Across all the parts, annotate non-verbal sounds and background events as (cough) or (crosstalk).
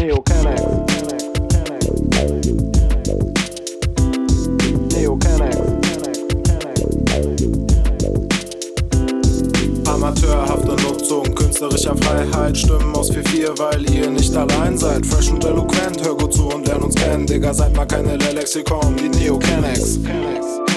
Neo Kennex. Amateurhafte Nutzung künstlerischer Freiheit. Stimmen aus 4-4, weil ihr nicht allein seid. Fresh und eloquent, hör gut zu und lern uns kennen. Digga, seid mal keine Lexikon, die Neo Kennex. Eins,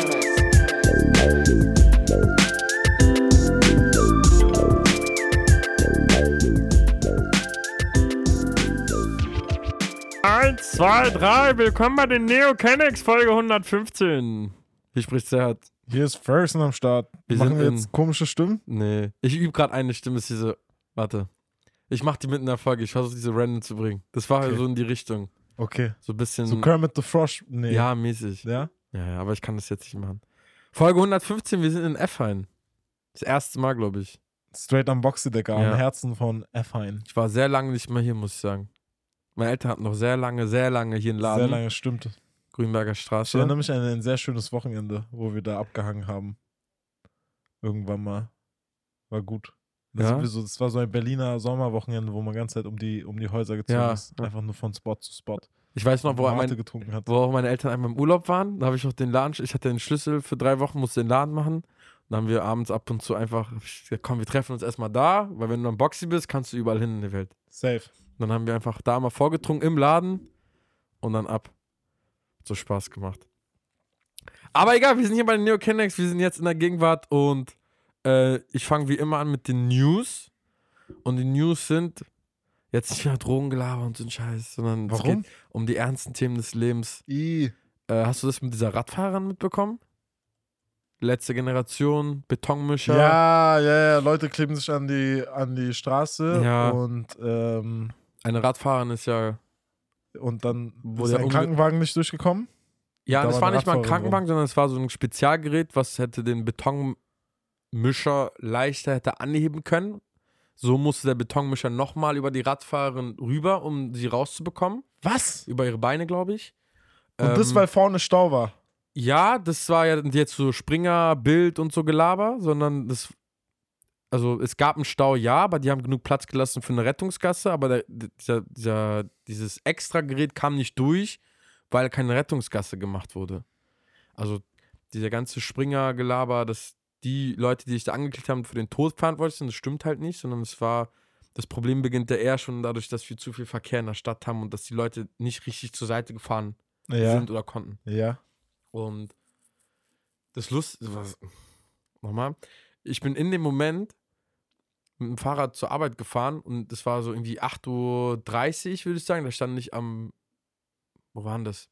zwei, drei, willkommen bei den Neo Kennex Folge 115. Wie spricht der? Hier ist Ferguson am Start. Wir Machen wir in- jetzt komische Stimmen? Nee, ich übe gerade eine Stimme, ist diese. Warte. Ich mach die mitten in der Folge, ich versuche diese random zu bringen. Das war Okay. so in die Richtung. Okay. So ein bisschen. So Kermit the Frosch? Nee. Ja, mäßig. Ja? Ja, ja, aber ich kann das jetzt nicht machen. Folge 115, wir sind in F-Hain. Das erste Mal, glaube ich. Straight am Boxy-Decker, Ja. am Herzen von F-Hein. Ich war sehr lange nicht mehr hier, muss ich sagen. Meine Eltern hatten noch sehr lange, sehr lange hier einen Laden. Sehr lange stimmt. Grünberger Ich Straße. erinnere mich an ein sehr schönes Wochenende, wo wir da abgehangen haben. Irgendwann mal. War gut. Das, Ja? so, das war so ein Berliner Sommerwochenende, wo man ganze Zeit um die, um die Häuser gezogen Ja. ist. Einfach nur von Spot zu Spot. Ich weiß noch, wo mein, wo auch meine Eltern einmal im Urlaub waren. Da habe ich auch den Laden, ich hatte den Schlüssel für drei Wochen, musste den Laden machen. Dann haben wir abends ab und zu einfach, ich komm, wir treffen uns erstmal da, weil wenn du am Boxy bist, kannst du überall hin in der Welt. Safe. Dann haben wir einfach da mal vorgetrunken im Laden und dann ab. Hat so Spaß gemacht. Aber egal, wir sind hier bei den Neo Kennex, wir sind jetzt in der Gegenwart und äh, ich fange wie immer an mit den News. Und die News sind jetzt nicht mehr Drogengelaber und so ein Scheiß, sondern es Warum? geht um die ernsten Themen des Lebens. Äh, hast du das mit dieser Radfahrern mitbekommen? Letzte Generation, Betonmischer. Ja, ja, ja. Leute kleben sich an die, an die Straße Ja. und, ähm, Eine Radfahrerin ist ja. und dann ist der Krankenwagen nicht durchgekommen. Ja, das war war nicht mal ein Krankenwagen, sondern es war so ein Spezialgerät, was hätte den Betonmischer leichter hätte anheben können. So musste der Betonmischer nochmal über die Radfahrerin rüber, um sie rauszubekommen. Was? Über ihre Beine, glaube ich. Und das, Ähm, weil vorne Stau war. Ja, das war ja jetzt so Springer, Bild und so Gelaber, sondern das. Also es gab einen Stau, ja, aber die haben genug Platz gelassen für eine Rettungsgasse, aber der, dieser, dieser, dieses Extragerät kam nicht durch, weil keine Rettungsgasse gemacht wurde. Also dieser ganze Springer-Gelaber, dass die Leute, die sich da angeklickt haben, für den Tod verantwortlich sind, das stimmt halt nicht, sondern es war, das Problem beginnt ja eher schon dadurch, dass wir zu viel Verkehr in der Stadt haben und dass die Leute nicht richtig zur Seite gefahren Ja. sind oder konnten. Ja. Und das Lust, was, nochmal, ich bin in dem Moment mit dem Fahrrad zur Arbeit gefahren und es war so irgendwie 8.30 Uhr, würde ich sagen. Da stand ich am, wo war denn das?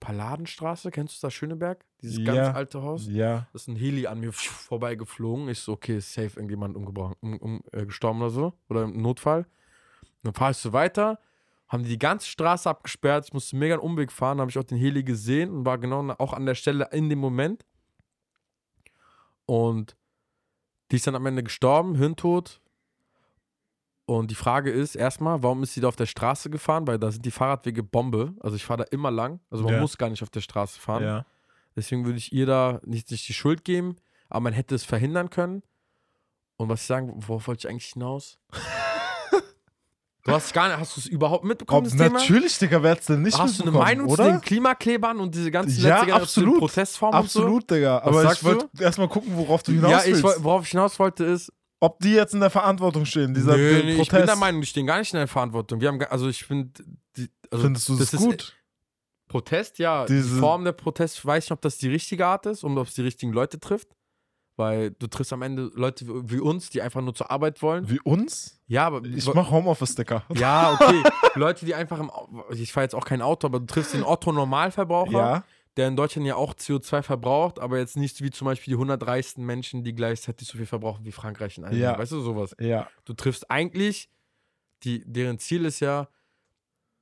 Palladenstraße, kennst du das, Schöneberg? Dieses Ja. ganz alte Haus? Ja. Da ist ein Heli an mir vorbeigeflogen. Ich so, okay, ist safe irgendjemand umgebracht, um, um, äh, gestorben oder so. Oder im Notfall. Und dann fahre ich so weiter, haben die die ganze Straße abgesperrt. Ich musste mega einen Umweg fahren, habe ich auch den Heli gesehen und war genau na- auch an der Stelle in dem Moment. Und die ist dann am Ende gestorben, Hirntod. Und die Frage ist erstmal, warum ist sie da auf der Straße gefahren? Weil da sind die Fahrradwege Bombe. Also ich fahre da immer lang. Also man Ja. muss gar nicht auf der Straße fahren. Ja. Deswegen würde ich ihr da nicht, nicht die Schuld geben, aber man hätte es verhindern können. Und was ich sagen, worauf wollte ich eigentlich hinaus? Du hast gar nicht, hast du es überhaupt mitbekommen, Ob, das Thema? natürlich, Digga, wer hat's denn nicht Hast du eine mitbekommen, Meinung zu oder? den Klimaklebern und diese ganzen Ja, letzte absolut. Protestformen Absolut, Digga. Aber ich wollte erstmal gucken, worauf du so? hinaus Ja, ich, willst. woll- worauf ich hinaus wollte ist, Ob die jetzt in der Verantwortung stehen, dieser nö, nee, Protest. ich bin der Meinung, die stehen gar nicht in der Verantwortung. Wir haben, also ich finde, also Findest du das, ist- gut? Protest, ja. Diese- die Form der Protest, weiß nicht, ob das die richtige Art ist und ob es die richtigen Leute trifft. Weil du triffst am Ende Leute wie uns, die einfach nur zur Arbeit wollen. Wie uns? Ja, aber. Ich mach Homeoffice-Sticker. ja, okay. (laughs) Leute, die einfach im. Ich fahre jetzt auch kein Auto, aber du triffst den Otto-Normalverbraucher, Ja. der in Deutschland ja auch CO2 verbraucht, aber jetzt nicht wie zum Beispiel die 100 reichsten Menschen, die gleichzeitig so viel verbrauchen wie Frankreich in einem Ja. Jahr. Weißt du, sowas. Ja. Du triffst eigentlich, die, deren Ziel ist ja,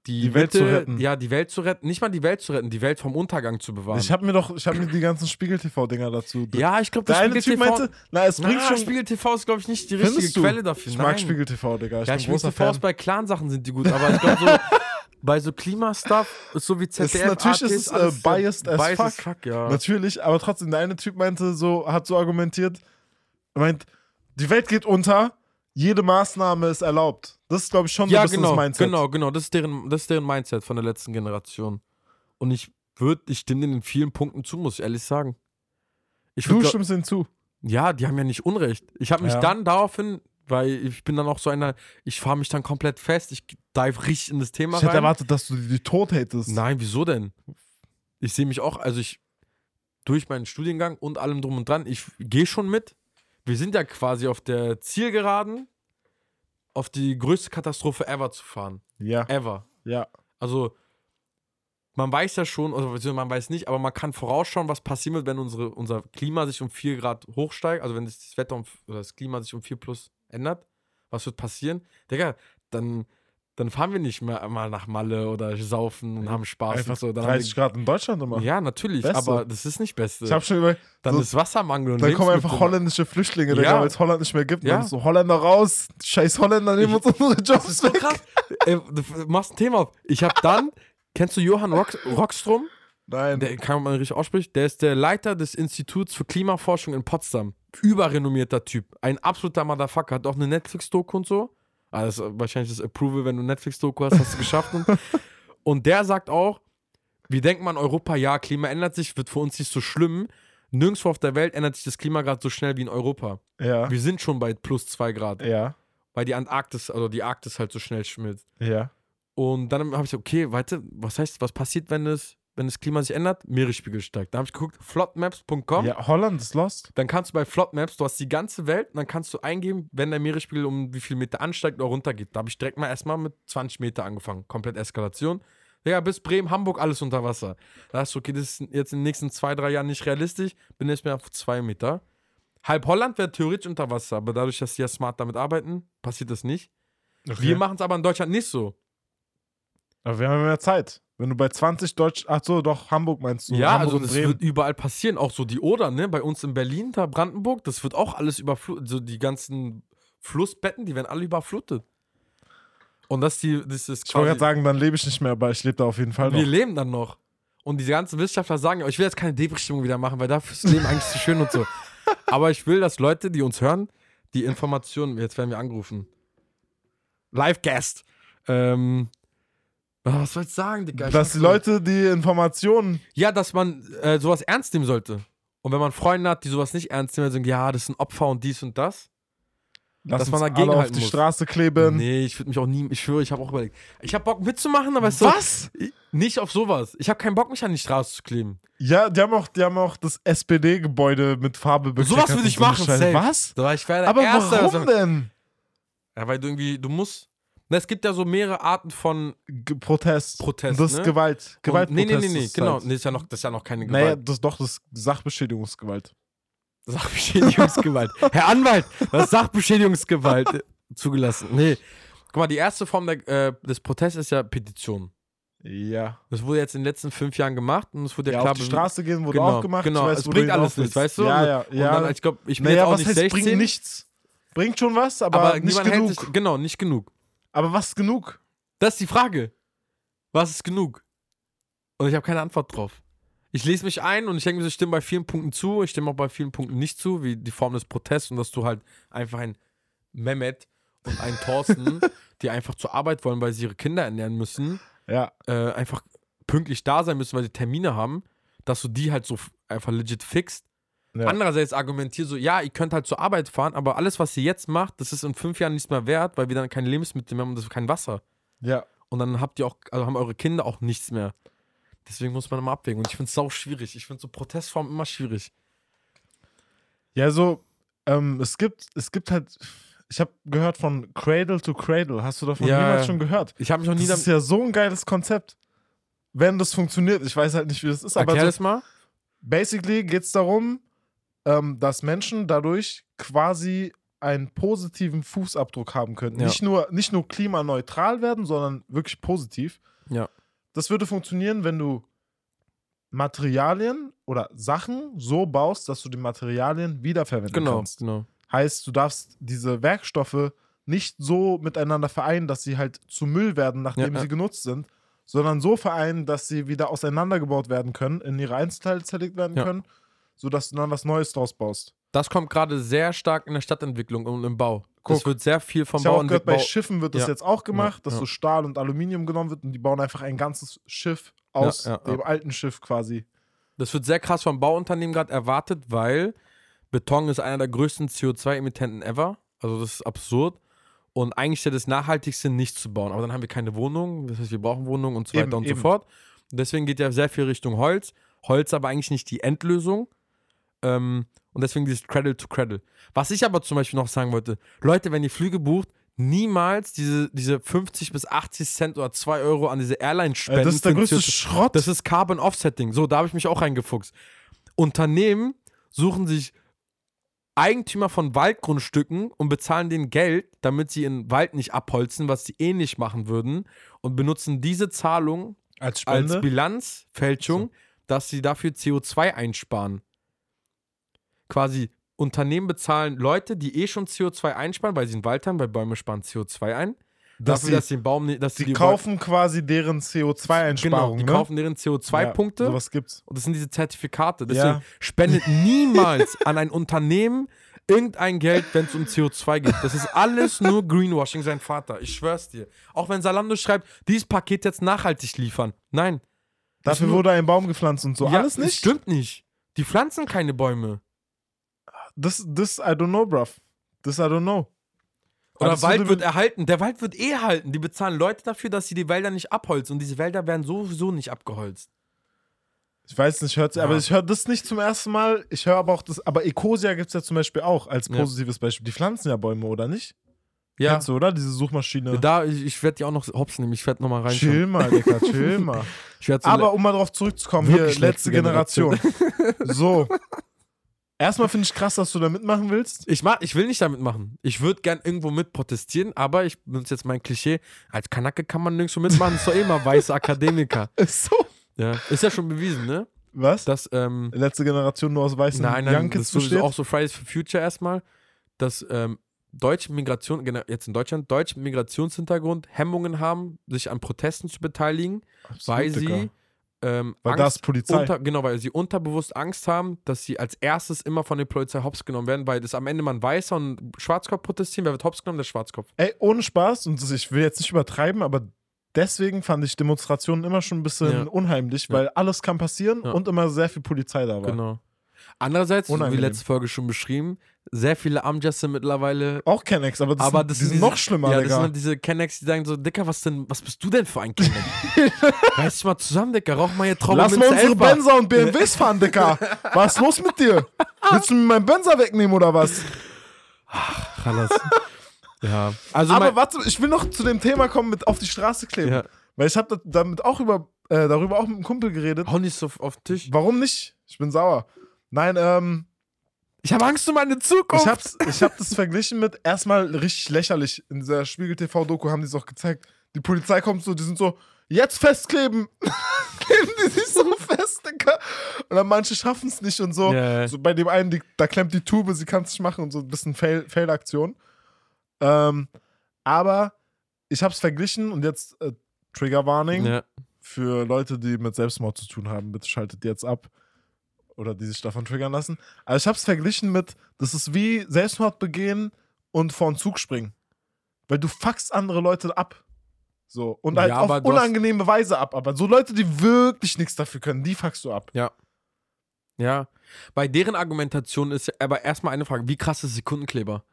die, Die Welt zu Mitte- retten. Ja, die Welt zu retten. Nicht mal die Welt zu retten, die Welt vom Untergang zu bewahren. Ich habe mir doch, ich habe mir die ganzen Spiegel-TV-Dinger dazu. ja, ich glaube, der das eine Spiegel Typ TV. meinte, na, es bringt Na, schon. Spiegel TV ist, glaube ich, nicht die richtige du? Quelle dafür. Ich Nein. mag Spiegel-TV, Digga. Ich Ja, bin Spiegel großer TV ist Fan. bei Clan-Sachen sind die gut, aber ich glaube so, (laughs) bei so Klimastuff ist so wie ZDF. natürlich ist ART, es, äh, alles so biased as biased fuck. as fuck, ja. Natürlich, aber trotzdem, der eine Typ meinte so, hat so argumentiert, er meint, die Welt geht unter, jede Maßnahme ist erlaubt. Das ist, glaube ich, schon so Ja, ein bisschen genau, das Mindset. genau, genau. Das ist, deren, das ist deren Mindset von der letzten Generation. Und ich würde, ich stimme denen in vielen Punkten zu, muss ich ehrlich sagen. Ich Du würd, stimmst hinzu. ja, die haben ja nicht Unrecht. Ich habe mich Ja. dann daraufhin, weil ich bin dann auch so einer, ich fahre mich dann komplett fest, ich dive richtig in das Thema Ich hätte rein. erwartet, dass du die, die tot hättest. Nein, wieso denn? Ich sehe mich auch, also ich, durch meinen Studiengang und allem drum und dran, ich gehe schon mit. Wir sind ja quasi auf der Zielgeraden, auf die größte Katastrophe ever zu fahren. Ja, Ever. ja. Also, man weiß ja schon, oder beziehungsweise man weiß nicht, aber man kann vorausschauen, was passieren wird, wenn unsere, unser Klima sich um 4 Grad hochsteigt, also wenn das, das Wetter um, oder das Klima sich um 4 plus ändert. Was wird passieren? Digga, dann, dann fahren wir nicht mehr mal nach Malle oder saufen und haben Spaß Einfach und so. Dann haben 30 Grad in Deutschland immer. ja, natürlich, Beste. aber das ist nicht Beste. Ich habe schon über. dann so, ist Wassermangel und dann kommen einfach holländische Flüchtlinge, Ja. Weil es Holland nicht mehr gibt. Ja. So Holländer raus, scheiß Holländer nehmen uns unsere Das Jobs ist so weg. krass. Ey, du machst ein Thema auf. Ich habe dann, (laughs) kennst du Johann Rock, Rockstrom? Nein. der kann man richtig ausspricht, der ist der Leiter des Instituts für Klimaforschung in Potsdam. Überrenommierter Typ. Ein absoluter Motherfucker. Hat auch eine Netflix-Doku und so. Ah, das ist wahrscheinlich das Approval, wenn du Netflix-Doku hast, hast du geschafft. Und, (laughs) und der sagt auch, wir denken mal in Europa, ja, Klima ändert sich, wird für uns nicht so schlimm. Nirgendwo auf der Welt ändert sich das Klima gerade so schnell wie in Europa. ja. Wir sind schon bei plus zwei Grad, Ja. weil die Antarktis, also die Arktis halt so schnell schmilzt. Ja. Und dann habe ich gesagt, okay, warte, was heißt, was passiert, wenn das, wenn das Klima sich ändert? Meeresspiegel steigt. Da habe ich geguckt, flotmaps.com. Ja, Holland ist lost. Dann kannst du bei Flotmaps, du hast die ganze Welt und dann kannst du eingeben, wenn der Meeresspiegel um wie viel Meter ansteigt oder runtergeht. Da habe ich direkt mal erstmal mit 20 Meter angefangen. Komplett Eskalation. Ja, bis Bremen, Hamburg, alles unter Wasser. Da hast du, okay, das ist jetzt in den nächsten zwei, drei Jahren nicht realistisch. Bin jetzt mehr auf zwei Meter. Halb Holland wäre theoretisch unter Wasser, aber dadurch, dass sie ja smart damit arbeiten, passiert das nicht. Wir machen es aber in Deutschland nicht so. Aber wir haben ja mehr Zeit. Wenn du bei 20 Deutsch. Ach so, doch, Hamburg meinst du. Ja, Hamburg also das wird überall passieren. Auch so die Oder, ne? Bei uns in Berlin, da Brandenburg, das wird auch alles überflutet. So die ganzen Flussbetten, die werden alle überflutet. Und das, die, das ist Ich wollte gerade sagen, dann lebe ich nicht mehr, aber ich lebe da auf jeden Fall wir noch. leben dann noch. Und diese ganzen Wissenschaftler sagen, ich will jetzt keine Debris-Stimmung wieder machen, weil dafür ist das Leben eigentlich zu schön und so. (laughs) Aber ich will, dass Leute, die uns hören, die Informationen, jetzt werden wir angerufen. Live-Guest. Ähm, was soll ich sagen, Digga? Ich Dass die Leute die Informationen. Ja, dass man äh, sowas ernst nehmen sollte. Und wenn man Freunde hat, die sowas nicht ernst nehmen, sagen, ja, das ein Opfer und dies und das. Lass Dass man dagegen alle auf die muss. Straße kleben. Nee, ich würde mich auch nie, ich schwöre, ich habe auch überlegt. Ich habe Bock mitzumachen, aber es ist so, Was? nicht auf sowas. Ich habe keinen Bock, mich an die Straße zu kleben. Ja, die haben auch, die haben auch das SPD-Gebäude mit Farbe bekleckert. Sowas würde ich so machen, safe. Was? So, ich wäre der Aber Erste. der warum so- denn? Ja, weil du irgendwie, du musst. Na, es gibt ja so mehrere Arten von. Ge Protest. Protest, das ist ne? Gewalt. Gewalt. Und- nee, nee, nee, nee, ist genau. Halt. Nee, das ist ja noch, das ist ja noch keine Naja, Gewalt. das ist doch das Sachbeschädigungsgewalt. (laughs) Sachbeschädigungsgewalt. Herr Anwalt, das ist Sachbeschädigungsgewalt äh, zugelassen. Nee. Guck mal, die erste Form der, äh, des Protests ist ja Petition. Ja. Das wurde jetzt in den letzten fünf Jahren gemacht und es wurde ja, Ja, klar auf die Straße gehen wurde genau, auch gemacht. Genau, Ich weiß, es bringt alles nichts, weißt du? Ja, ja, Und ja. dann, ich glaube, ich bin naja, jetzt auch was nicht heißt 16. bringt nichts? Bringt schon was, aber, aber nicht genug. sich, genau, nicht genug. Aber was ist genug? Das ist die Frage. Was ist genug? Und ich habe keine Antwort drauf. Ich lese mich ein und ich denke mir, so, ich stimme bei vielen Punkten zu, ich stimme auch bei vielen Punkten nicht zu, wie die Form des Protests und dass du halt einfach ein Mehmet und ein Thorsten, (laughs) die einfach zur Arbeit wollen, weil sie ihre Kinder ernähren müssen, Ja. äh, einfach pünktlich da sein müssen, weil sie Termine haben, dass du die halt so einfach legit fixst. Ja. Andererseits argumentier so, ja, ihr könnt halt zur Arbeit fahren, aber alles, was ihr jetzt macht, das ist in fünf Jahren nichts mehr wert, weil wir dann keine Lebensmittel mehr haben und das ist kein Wasser. ja. Und dann habt ihr auch, also haben eure Kinder auch nichts mehr. Deswegen muss man immer abwägen. Und ich finde es sau schwierig. Ich finde so Protestformen immer schwierig. Ja, so, ähm, es gibt, es gibt halt, ich habe gehört von Cradle to Cradle. Hast du davon Ja, jemals ja. schon gehört? Ich habe mich noch nie Das ist ja so ein geiles Konzept. Wenn das funktioniert, ich weiß halt nicht, wie das ist, aber Erklär so, das mal. basically geht es darum, ähm, dass Menschen dadurch quasi einen positiven Fußabdruck haben können. Ja. Nicht, nur, nicht nur klimaneutral werden, sondern wirklich positiv. Ja. Das würde funktionieren, wenn du Materialien oder Sachen so baust, dass du die Materialien wiederverwenden Genau, kannst. genau. Heißt, du darfst diese Werkstoffe nicht so miteinander vereinen, dass sie halt zu Müll werden, nachdem Ja, sie genutzt sind, sondern so vereinen, dass sie wieder auseinandergebaut werden können, in ihre Einzelteile zerlegt werden können, sodass du dann was Neues draus baust. Das kommt gerade sehr stark in der Stadtentwicklung und im Bau. Das Guck, wird sehr viel vom Bau gehört, bei Bau- Schiffen wird das Ja. jetzt auch gemacht, dass ja. so Stahl und Aluminium genommen wird und die bauen einfach ein ganzes Schiff aus ja, dem alten Schiff quasi. Das wird sehr krass vom Bauunternehmen gerade erwartet, weil Beton ist einer der größten CO2-Emittenten ever. Also das ist absurd. Und eigentlich ist ja das Nachhaltigste, nicht zu bauen. Aber dann haben wir keine Wohnungen. Das heißt, wir brauchen Wohnungen und so Eben, weiter und eben. so fort. Und deswegen geht ja sehr viel Richtung Holz. Holz aber eigentlich nicht die Endlösung. Ähm, und deswegen dieses Cradle to Cradle. Was ich aber zum Beispiel noch sagen wollte, Leute, wenn ihr Flüge bucht, niemals diese, diese 50 bis 80 Cent oder 2 Euro an diese Airline Äh, spenden. das ist der größte CO2. Schrott. Das ist Carbon Offsetting. So, da habe ich mich auch reingefuchst. Unternehmen suchen sich Eigentümer von Waldgrundstücken und bezahlen denen Geld, damit sie ihren Wald nicht abholzen, was sie eh nicht machen würden, und benutzen diese Zahlung als als Bilanzfälschung, dass sie dafür CO2 einsparen. Quasi Unternehmen bezahlen Leute, die eh schon CO2 einsparen, weil sie einen Wald haben, weil Bäume sparen CO2 ein. dass dafür, sie, dass sie den Baum nicht, dass sie die kaufen quasi deren Genau, CO2-Einsparung. die ne? kaufen deren CO2-Punkte. Ja, sowas gibt's. Und das sind diese Zertifikate. Deswegen Ja. spendet niemals an ein Unternehmen irgendein Geld, wenn es um CO2 geht. Das ist alles nur Greenwashing, sein Vater. Ich schwör's dir. Auch wenn Salando schreibt, dieses Paket jetzt nachhaltig liefern. Nein. Das Dafür wurde ein Baum gepflanzt und so. Ja, Alles das nicht? stimmt nicht. Die pflanzen keine Bäume. Das, das, I don't know, bruv. Das, I don't know. Oder das Wald wird erhalten. Der Wald wird eh halten. Die bezahlen Leute dafür, dass sie die Wälder nicht abholzen. Und diese Wälder werden sowieso nicht abgeholzt. Ich weiß nicht, hört, Ja. aber ich höre das nicht zum ersten Mal. Ich höre aber auch das, aber Ecosia gibt es ja zum Beispiel auch als Ja. positives Beispiel. Die pflanzen ja Bäume, oder nicht? Ja. Kennst du, oder? Diese Suchmaschine. Da, ich, ich werde die auch noch hops nehmen. Ich werde nochmal reinschauen. Chill mal, Digga, (laughs) chill mal. So Aber um mal drauf zurückzukommen, hier, letzte letzte Generation. so. (laughs) Erstmal finde ich krass, dass du da mitmachen willst. Ich, mach, ich will nicht damit machen. Ich würde gern irgendwo mit protestieren, aber ich benutze jetzt mein Klischee. Als Kanake kann man nirgendwo mitmachen, ist doch eh mal weiße Akademiker. (laughs) Ist so. Ja. Ist ja schon bewiesen, ne? Was? Dass, ähm, Letzte Generation nur aus weißen nein, nein, Young das Kids ist besteht? auch so Fridays for Future erstmal, dass ähm, deutsche Migration, jetzt in Deutschland, deutsche Migrationshintergrund Hemmungen haben, sich an Protesten zu beteiligen, Absolut, weil sie ähm, Weil Angst ist Polizei. Unter, genau, weil sie unterbewusst Angst haben, dass sie als erstes immer von der Polizei hops genommen werden, weil das am Ende man Weißer und Schwarzkopf protestieren. Wer wird hops genommen? Der Schwarzkopf. Ey, ohne Spaß, und das- ich will jetzt nicht übertreiben, aber deswegen fand ich Demonstrationen immer schon ein bisschen Ja. unheimlich, Ja. weil alles kann passieren Ja. und immer sehr viel Polizei da war. Genau. Andererseits, so wie letzte Folge schon beschrieben, sehr viele Amjas sind mittlerweile. Auch Kennex, aber das, aber sind, das die sind sind diese- noch schlimmer, Ja, das Digga. sind halt diese Kennex, die sagen so, Dicker, was denn, was bist du denn für ein Kennex? (laughs) Reiß dich mal zusammen, Dicker, rauch mal hier Traube Lass mal unsere Elfer. Benzer und BMWs fahren, Dicker. Was ist los mit dir? Willst du mir meinen Benzer wegnehmen oder was? Chalas. ja. Also aber warte, ich will noch zu dem Thema kommen mit auf die Straße kleben. ja. Weil ich habe damit auch über, äh, darüber auch mit einem Kumpel geredet. Hau nicht so auf den Tisch. Warum nicht? Ich bin sauer. Nein, ähm, Ich habe Angst um meine Zukunft. ich hab's, ich hab das verglichen mit erstmal richtig lächerlich. In dieser Spiegel TV-Doku haben die es auch gezeigt. Die Polizei kommt so, die sind so, jetzt festkleben. (laughs) Kleben die sich so fest, Digga. Und dann manche schaffen es nicht und so. Ja. So bei dem einen, die, da klemmt die Tube, sie kann es nicht machen und so ein bisschen Fail- Fail-Aktion. ähm, aber ich hab's verglichen und jetzt äh, Trigger-Warning ja. für Leute, die mit Selbstmord zu tun haben. Bitte schaltet jetzt ab. Oder die sich davon triggern lassen. Also ich hab's verglichen mit, das ist wie Selbstmord begehen und vor einen Zug springen. Weil du fuckst andere Leute ab. So. Und halt Ja, auf unangenehme Weise ab. Aber so Leute, die wirklich nichts dafür können, die fuckst du ab. Ja. Bei deren Argumentation ist aber erstmal eine Frage: Wie krass ist Sekundenkleber?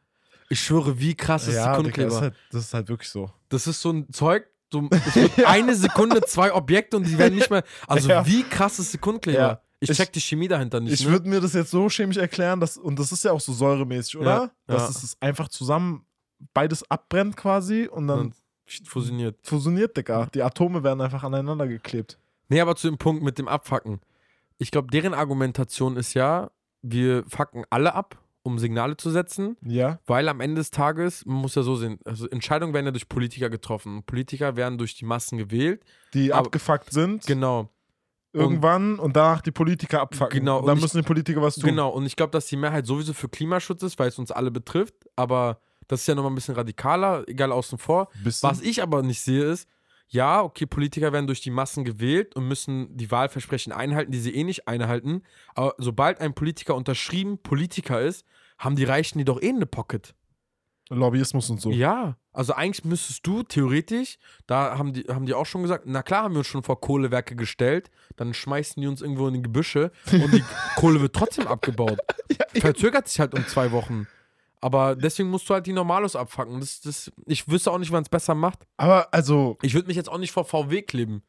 Ich schwöre, wie krass ist Digga, Sekundenkleber? das, ist halt, das ist halt wirklich so. Das ist so ein Zeug, so, (laughs) es wird eine Sekunde zwei Objekte und die werden nicht mehr. Also, Ja. wie krass ist Sekundenkleber? Ich Ich- check die Chemie dahinter nicht. Ich ne? würde mir das jetzt so chemisch erklären, dass, und das ist ja auch so säuremäßig, oder? Ja, Dass ja. es einfach zusammen beides abbrennt quasi und dann Dann fusioniert. fusioniert, Digga. Die Atome werden einfach aneinander geklebt. Nee, aber zu dem Punkt mit dem Abfacken. Ich glaube, deren Argumentation ist ja, wir fucken alle ab, um Signale zu setzen, Ja. weil am Ende des Tages, man muss ja so sehen, also Entscheidungen werden ja durch Politiker getroffen. Und Politiker werden durch die Massen gewählt. Die Aber- abgefuckt sind Genau. Irgendwann und danach die Politiker abfucken. Genau, Und dann und ich- müssen die Politiker was tun. Genau, und ich glaube, dass die Mehrheit sowieso für Klimaschutz ist, weil es uns alle betrifft, aber das ist ja nochmal ein bisschen radikaler, egal außen vor. Bisschen. Was ich aber nicht sehe, ist, ja, okay, Politiker werden durch die Massen gewählt und müssen die Wahlversprechen einhalten, die sie eh nicht einhalten. Aber sobald ein Politiker unterschrieben Politiker ist, haben die Reichen die doch eh in der Pocket. Lobbyismus und so. Ja, also eigentlich müsstest du theoretisch, da haben die, haben die auch schon gesagt, na klar haben wir uns schon vor Kohlewerke gestellt, dann schmeißen die uns irgendwo in die Gebüsche und die (laughs) Kohle wird trotzdem abgebaut. (laughs) Verzögert sich halt um zwei Wochen. Aber deswegen musst du halt die Normalos abfacken. Das, das, ich wüsste auch nicht, wann es besser macht. Aber also, Ich würde mich jetzt auch nicht vor VW kleben.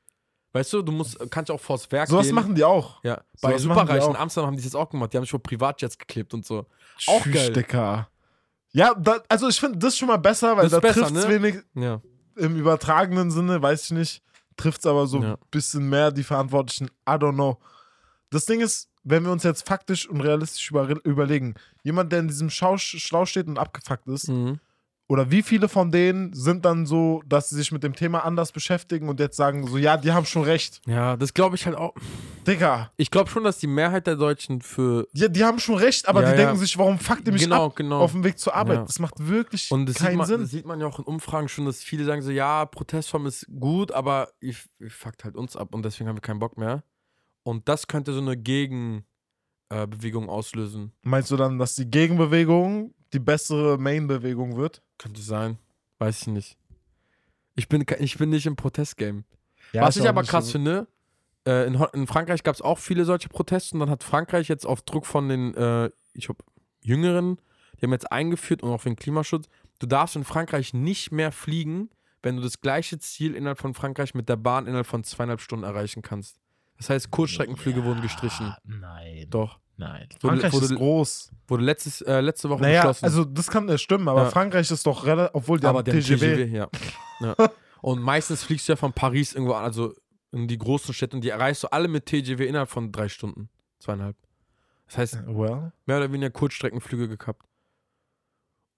Weißt du, du musst, kannst ja auch vors Werk sowas gehen. machen die auch. ja, bei Superreichen in. Amsterdam haben die das jetzt auch gemacht. Die haben sich vor Privatjets geklebt und so. Auch Tschüss, geil. Dicker. Ja, da, also ich finde das schon mal besser, weil Das da trifft es ne? wenig Ja. im übertragenen Sinne, weiß ich nicht. Trifft es aber so ein Ja. bisschen mehr die Verantwortlichen. I don't know. Das Ding ist, wenn wir uns jetzt faktisch und realistisch über, überlegen, jemand, der in diesem Schau, Schlau steht und abgefuckt ist, Mhm. Oder wie viele von denen sind dann so, dass sie sich mit dem Thema anders beschäftigen und jetzt sagen so, ja, die haben schon recht. Ja, das glaube ich halt auch. Digga, Ich glaube schon, dass die Mehrheit der Deutschen für. ja, die haben schon recht, aber Ja, die ja. denken sich, warum fuckt ihr mich Genau, ab genau. auf dem Weg zur Arbeit? Ja. Das macht wirklich Und das sieht, keinen man, Sinn. das sieht man ja auch in Umfragen schon, dass viele sagen so, ja, Protestform ist gut, aber ihr, ihr fuckt halt uns ab und deswegen haben wir keinen Bock mehr. Und das könnte so eine Gegenbewegung äh, auslösen. Meinst du dann, dass die Gegenbewegung die bessere Main-Bewegung wird? Könnte sein. Weiß ich nicht. Ich bin, ich bin nicht im Protestgame. Ja, Was ich aber krass so- finde, äh, in, in Frankreich gab es auch viele solche Proteste und dann hat Frankreich jetzt auf Druck von den, äh, ich hab, Jüngeren, die haben jetzt eingeführt und auch für den Klimaschutz, du darfst in Frankreich nicht mehr fliegen, wenn du das gleiche Ziel innerhalb von Frankreich mit der Bahn innerhalb von zweieinhalb Stunden erreichen kannst. Das heißt, Kurzstreckenflüge wurden gestrichen. Nein. Doch. Nein. Wurde, Frankreich ist wurde, groß. wurde letztes, äh, letzte Woche Naja, beschlossen. also das kann ja stimmen, aber Ja. Frankreich ist doch relativ, obwohl die aber der TGW. TGW, ja. ja. Und meistens fliegst du ja von Paris irgendwo an, also in die großen Städte und die erreichst du alle mit TGW innerhalb von drei Stunden. Zweieinhalb. Das heißt, Well, mehr oder weniger Kurzstreckenflüge gekappt.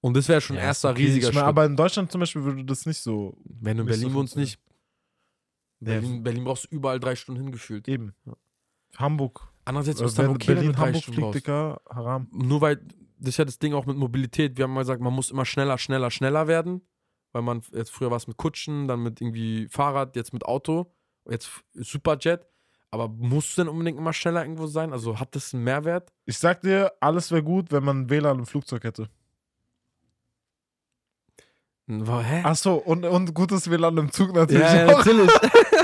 Und das wäre schon ein Ja, erster okay, riesiger Schritt. aber in Deutschland zum Beispiel würde das nicht so Wenn du in nicht Berlin so wohnst, nicht. Berlin, Berlin brauchst du überall drei Stunden hingefühlt. eben. Hamburg. Andererseits Äh, ist dann wenn okay, Berlin Hamburg fliegt. Dicker, haram. Nur weil, das ist ja das Ding auch mit Mobilität. Wir haben mal gesagt, man muss immer schneller, schneller, schneller werden. Weil man, jetzt früher war es mit Kutschen, dann mit irgendwie Fahrrad, jetzt mit Auto, jetzt Superjet. Aber musst du denn unbedingt immer schneller irgendwo sein? Also hat das einen Mehrwert? Ich sag dir, alles wäre gut, wenn man WLAN im Flugzeug hätte. Hä? Achso, und, und gutes WLAN im Zug natürlich ja, ja, natürlich. (laughs)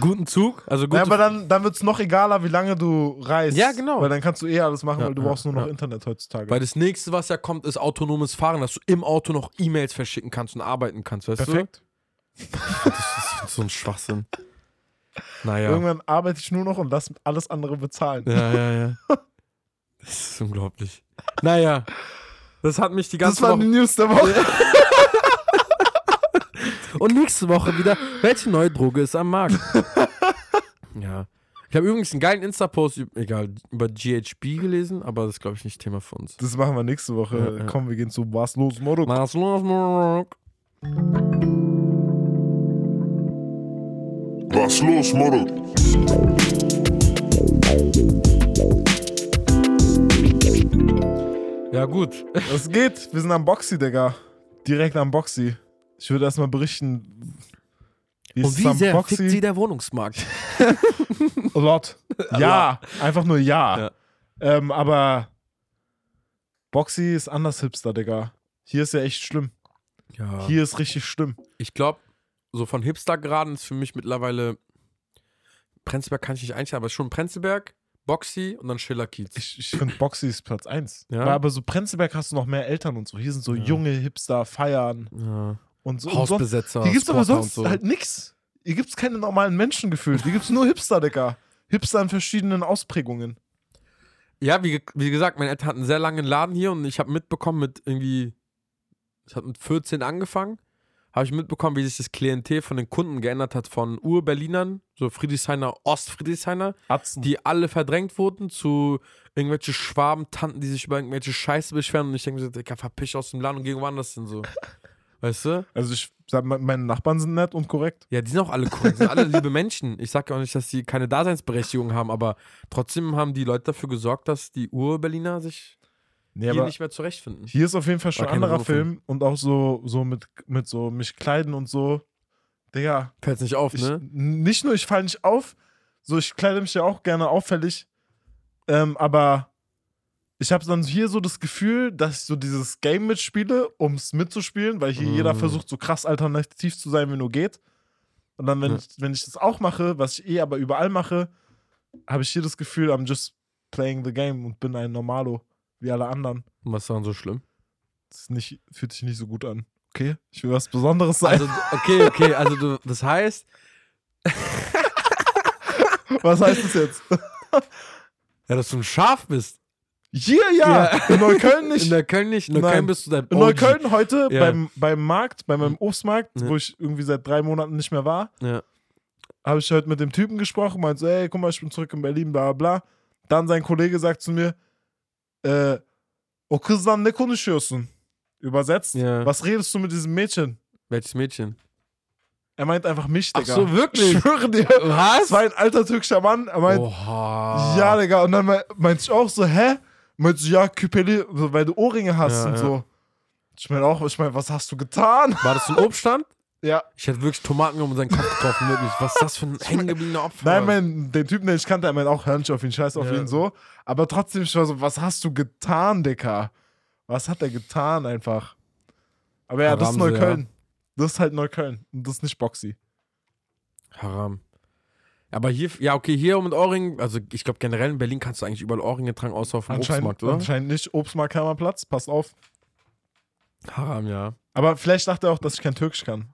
Guten Zug, also gute Ja, aber dann, dann wird es noch egaler, wie lange du reist. Ja, genau. Weil dann kannst du eh alles machen, Ja, weil du ja, brauchst nur noch ja. Internet heutzutage. Weil das nächste, was ja kommt, ist autonomes Fahren, dass du im Auto noch E-Mails verschicken kannst und arbeiten kannst, weißt Perfekt. du? Das ist so ein Schwachsinn. Naja. Irgendwann arbeite ich nur noch und lass alles andere bezahlen. Ja, ja, ja. Das ist unglaublich. Naja. Das hat mich die das ganze war die Woche. News der Woche. (laughs) Und nächste Woche wieder, welche neue Droge ist am Markt? (laughs) ja. Ich habe übrigens einen geilen Insta-Post, egal, über GHB gelesen, aber das ist, glaube ich, nicht Thema für uns. Das machen wir nächste Woche. Ja, ja. Komm, wir gehen zu Was los, Moruk. Was los, Mark? Was los, Moro? Ja, gut. Was geht? Wir sind am Boxy, Digga. Direkt am Boxy. Ich würde erstmal berichten, wie Und ist wie sehr Boxy? fickt sie der Wohnungsmarkt? (laughs) A lot. Ja, einfach nur ja. Ja. Ähm, aber Boxy ist anders Hipster, Digga. Hier ist ja echt schlimm. Ja. Hier ist richtig schlimm. Ich glaube, so von Hipster-Graden ist für mich mittlerweile. Prenzlberg kann ich nicht einstellen, aber schon Prenzlberg, Boxy und dann Schiller-Kiez. Ich, ich finde Boxy ist Platz 1. Ja? Aber so Prenzlberg hast du noch mehr Eltern und so. Hier sind so Ja. junge Hipster, feiern Ja. Und so. Hausbesetzer. hier gibt's aber Squatter sonst so. halt nix. Hier gibt's keine normalen Menschen gefühlt. Hier gibt's nur Hipster, Digga. Hipster in verschiedenen Ausprägungen. Ja, wie, wie gesagt, meine Eltern hatten einen sehr langen Laden hier und ich habe mitbekommen mit irgendwie, es hat mit 14 angefangen, habe ich mitbekommen, wie sich das Klientel von den Kunden geändert hat von Ur-Berlinern, so Friedrichshainer, Ost-Friedrichshainer, die alle verdrängt wurden zu irgendwelche Schwabentanten, die sich über irgendwelche Scheiße beschweren und ich denke mir so, Digga, verpiss aus dem Laden und geh woanders hin so. Weißt du? Also ich sag, me- meine Nachbarn sind nett und korrekt. Ja, die sind auch alle cool, die sind alle liebe Menschen. Ich sage ja auch nicht, dass die keine Daseinsberechtigung haben, aber trotzdem haben die Leute dafür gesorgt, dass die Ur-Berliner sich Nee, hier nicht mehr zurechtfinden. hier ist auf jeden Fall schon ein anderer Wohnung. Film und auch so, so mit, mit so mich kleiden und so. Digga, Fällt nicht auf, ich, ne? nicht nur ich falle nicht auf, so ich kleide mich ja auch gerne auffällig, ähm, aber ich habe dann hier so das Gefühl, dass ich so dieses Game mitspiele, um es mitzuspielen, weil hier jeder Mhm. versucht, so krass alternativ zu sein, wie nur geht. Und dann, wenn, Ja. ich, wenn ich das auch mache, was ich eh aber überall mache, habe ich hier das Gefühl, I'm just playing the game und bin ein Normalo, wie alle anderen. Und Was ist daran so schlimm? Das nicht, fühlt sich nicht so gut an. Okay? Ich will was Besonderes sein. Also, okay, okay, also du, das heißt, (laughs) (laughs) was heißt das jetzt? ja, dass du ein Schaf bist. Hier ja, Ja. in Neukölln nicht. In Neukölln nicht. In Neukölln Nein. bist du dein In OG. Neukölln heute Ja. beim, beim Markt, bei meinem Obstmarkt, Ja. wo ich irgendwie seit drei Monaten nicht mehr war, Ja. habe ich heute mit dem Typen gesprochen, meinte so, ey, guck mal, ich bin zurück in Berlin, bla bla bla. Dann sein Kollege sagt zu mir, äh, o kızdan ne konuşuyorsun? Übersetzt, Ja. was redest du mit diesem Mädchen? Welches Mädchen? Er meint einfach mich, Ach Digga. so, wirklich? Ich schwöre dir. Was? Das war ein alter türkischer Mann. Er meint, Oha. ja, Digga. Und dann me- meinte ich auch so, hä? Meinte so, ja, Küpeli, so, weil du Ohrringe hast Ja, und ja. so. Ich meine auch, ich meine, was hast du getan? War das ein Obststand? (laughs) Ja. Ich hätte wirklich Tomaten und seinen Kopf getroffen, wirklich. Was ist das für ein hängengebliebener Opfer? Nein, mein, den Typen, den ich kannte, er meint auch, hör nicht auf ihn, scheiß auf Ja. ihn so. Aber trotzdem, ich war so, was hast du getan, Dicker? Was hat er getan einfach? Aber ja, das ist Neukölln. Das ist halt Neukölln. Und das ist nicht Boxy. Haram. Aber hier, ja, okay, hier mit Ohrringen, also ich glaube generell in Berlin kannst du eigentlich überall Ohrringe tragen, außer auf dem Obstmarkt, oder? anscheinend nicht. Obstmarkt Kammerplatz, passt auf. Haram, ja. Aber vielleicht dachte er auch, dass ich kein Türkisch kann.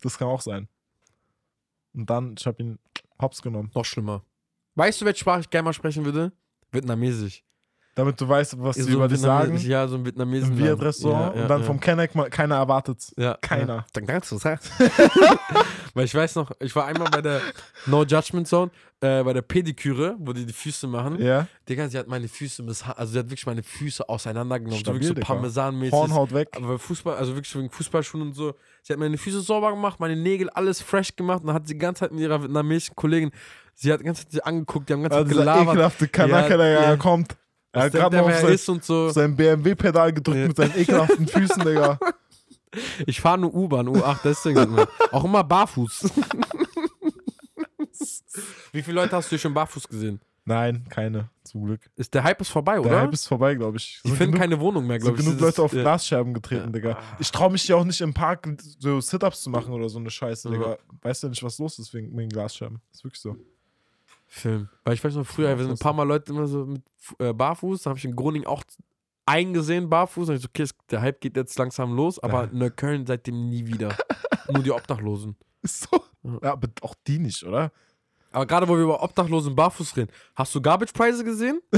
Das kann auch sein. Und dann, ich habe ihn hops genommen. Noch schlimmer. Weißt du, welche Sprache ich gerne mal sprechen würde? Vietnamesisch. Damit du weißt, was sie über dich sagen. Ja, so ein Vietnamesen. Im Viet-Restaurant. Ja, ja, und dann ja. vom Kenneck, mal- keiner erwartet's. Ja, Keiner. Ja. Dann kannst du sagen. (laughs) Weil ich weiß noch, ich war einmal bei der No Judgment Zone, äh, bei der Pediküre, wo die die Füße machen. Ja. Digga, sie hat meine Füße, also sie hat wirklich meine Füße auseinandergenommen. Stabil, so wirklich so. Parmesanmäßig. Hornhaut weg. Aber Fußball, also wirklich wegen Fußballschuhen und so. Sie hat meine Füße sauber gemacht, meine Nägel, alles fresh gemacht. Und dann hat sie die ganze Zeit mit ihrer vietnamesischen Kollegin, sie hat die ganze Zeit sie angeguckt, die haben die ganze Also Zeit dieser gelabert. ekelhafte Kanake, Ja, der ja. kommt. Er hat der, gerade der noch auf sein, ist und so. sein BMW-Pedal gedrückt Ja. mit seinen ekelhaften Füßen, (laughs) Digga. Ich fahre nur U-Bahn, U8, deswegen. immer. Auch immer barfuß. (laughs) Wie viele Leute hast du hier schon barfuß gesehen? Nein, keine, zum Glück. Ist der Hype ist vorbei, Der oder? Hype ist vorbei, glaube ich. Die Sind finden genug, keine Wohnung mehr, glaube ich. genug Leute auf ja. Glasscherben getreten, Digga. Ich traue mich hier auch nicht im Park so Sit-Ups zu machen oder so eine Scheiße, Ja. Digga. Weißt du nicht, was los ist wegen, wegen Glasscherben? Ist wirklich so. Film. Weil ich weiß noch, früher, wir sind ein paar Mal Leute immer so mit äh, barfuß, da habe ich in Groningen auch eingesehen, barfuß. Und ich so, okay, der Hype geht jetzt langsam los, aber Ja. Neukölln seitdem nie wieder. (laughs) Nur die Obdachlosen. Ist so. Ja. Aber auch die nicht, oder? Aber gerade, wo wir über Obdachlosen barfuß reden, hast du Garbage-Preise gesehen? (laughs)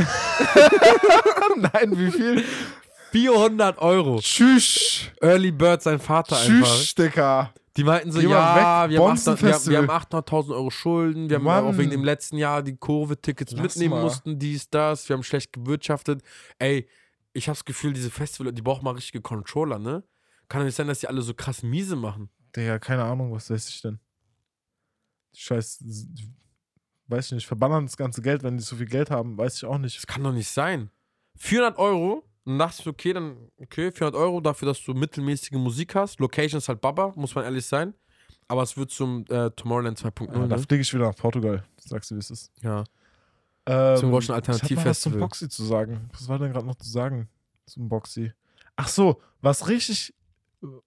Nein, wie viel? 400 Euro. Tschüss. Early Bird, sein Vater einfach. Tschüss, Digga. Die meinten so, Geh ja, weg, wir haben, Bonzen 800, wir, wir haben 800.000 Euro Schulden, wir haben Mann. auch wegen dem letzten Jahr die Lass mitnehmen mal. mussten, dies, das, wir haben schlecht gewirtschaftet. Ey, ich habe das Gefühl, diese Festival, die brauchen mal richtige Controller, ne? Kann doch nicht sein, dass die alle so krass miese machen. Digga, keine Ahnung, was weiß ich denn? Scheiß, weiß ich nicht, verballern das ganze Geld, wenn die so viel Geld haben, weiß ich auch nicht. Das kann doch nicht sein. 400 Euro, dann dachte ich, okay, dann, okay, 400 Euro dafür, dass du mittelmäßige Musik hast. Location ist halt Baba, muss man ehrlich sein. Aber es wird zum äh, Tomorrowland 2.0, Ja, da ne? fliege ich wieder nach Portugal. Sagst du, wie es ist. Ja. Ähm, Zum Deutschen Ich hab noch was zum Alternativfestival. Boxy zu sagen. Was war denn gerade noch zu sagen zum Boxy? Ach so, was richtig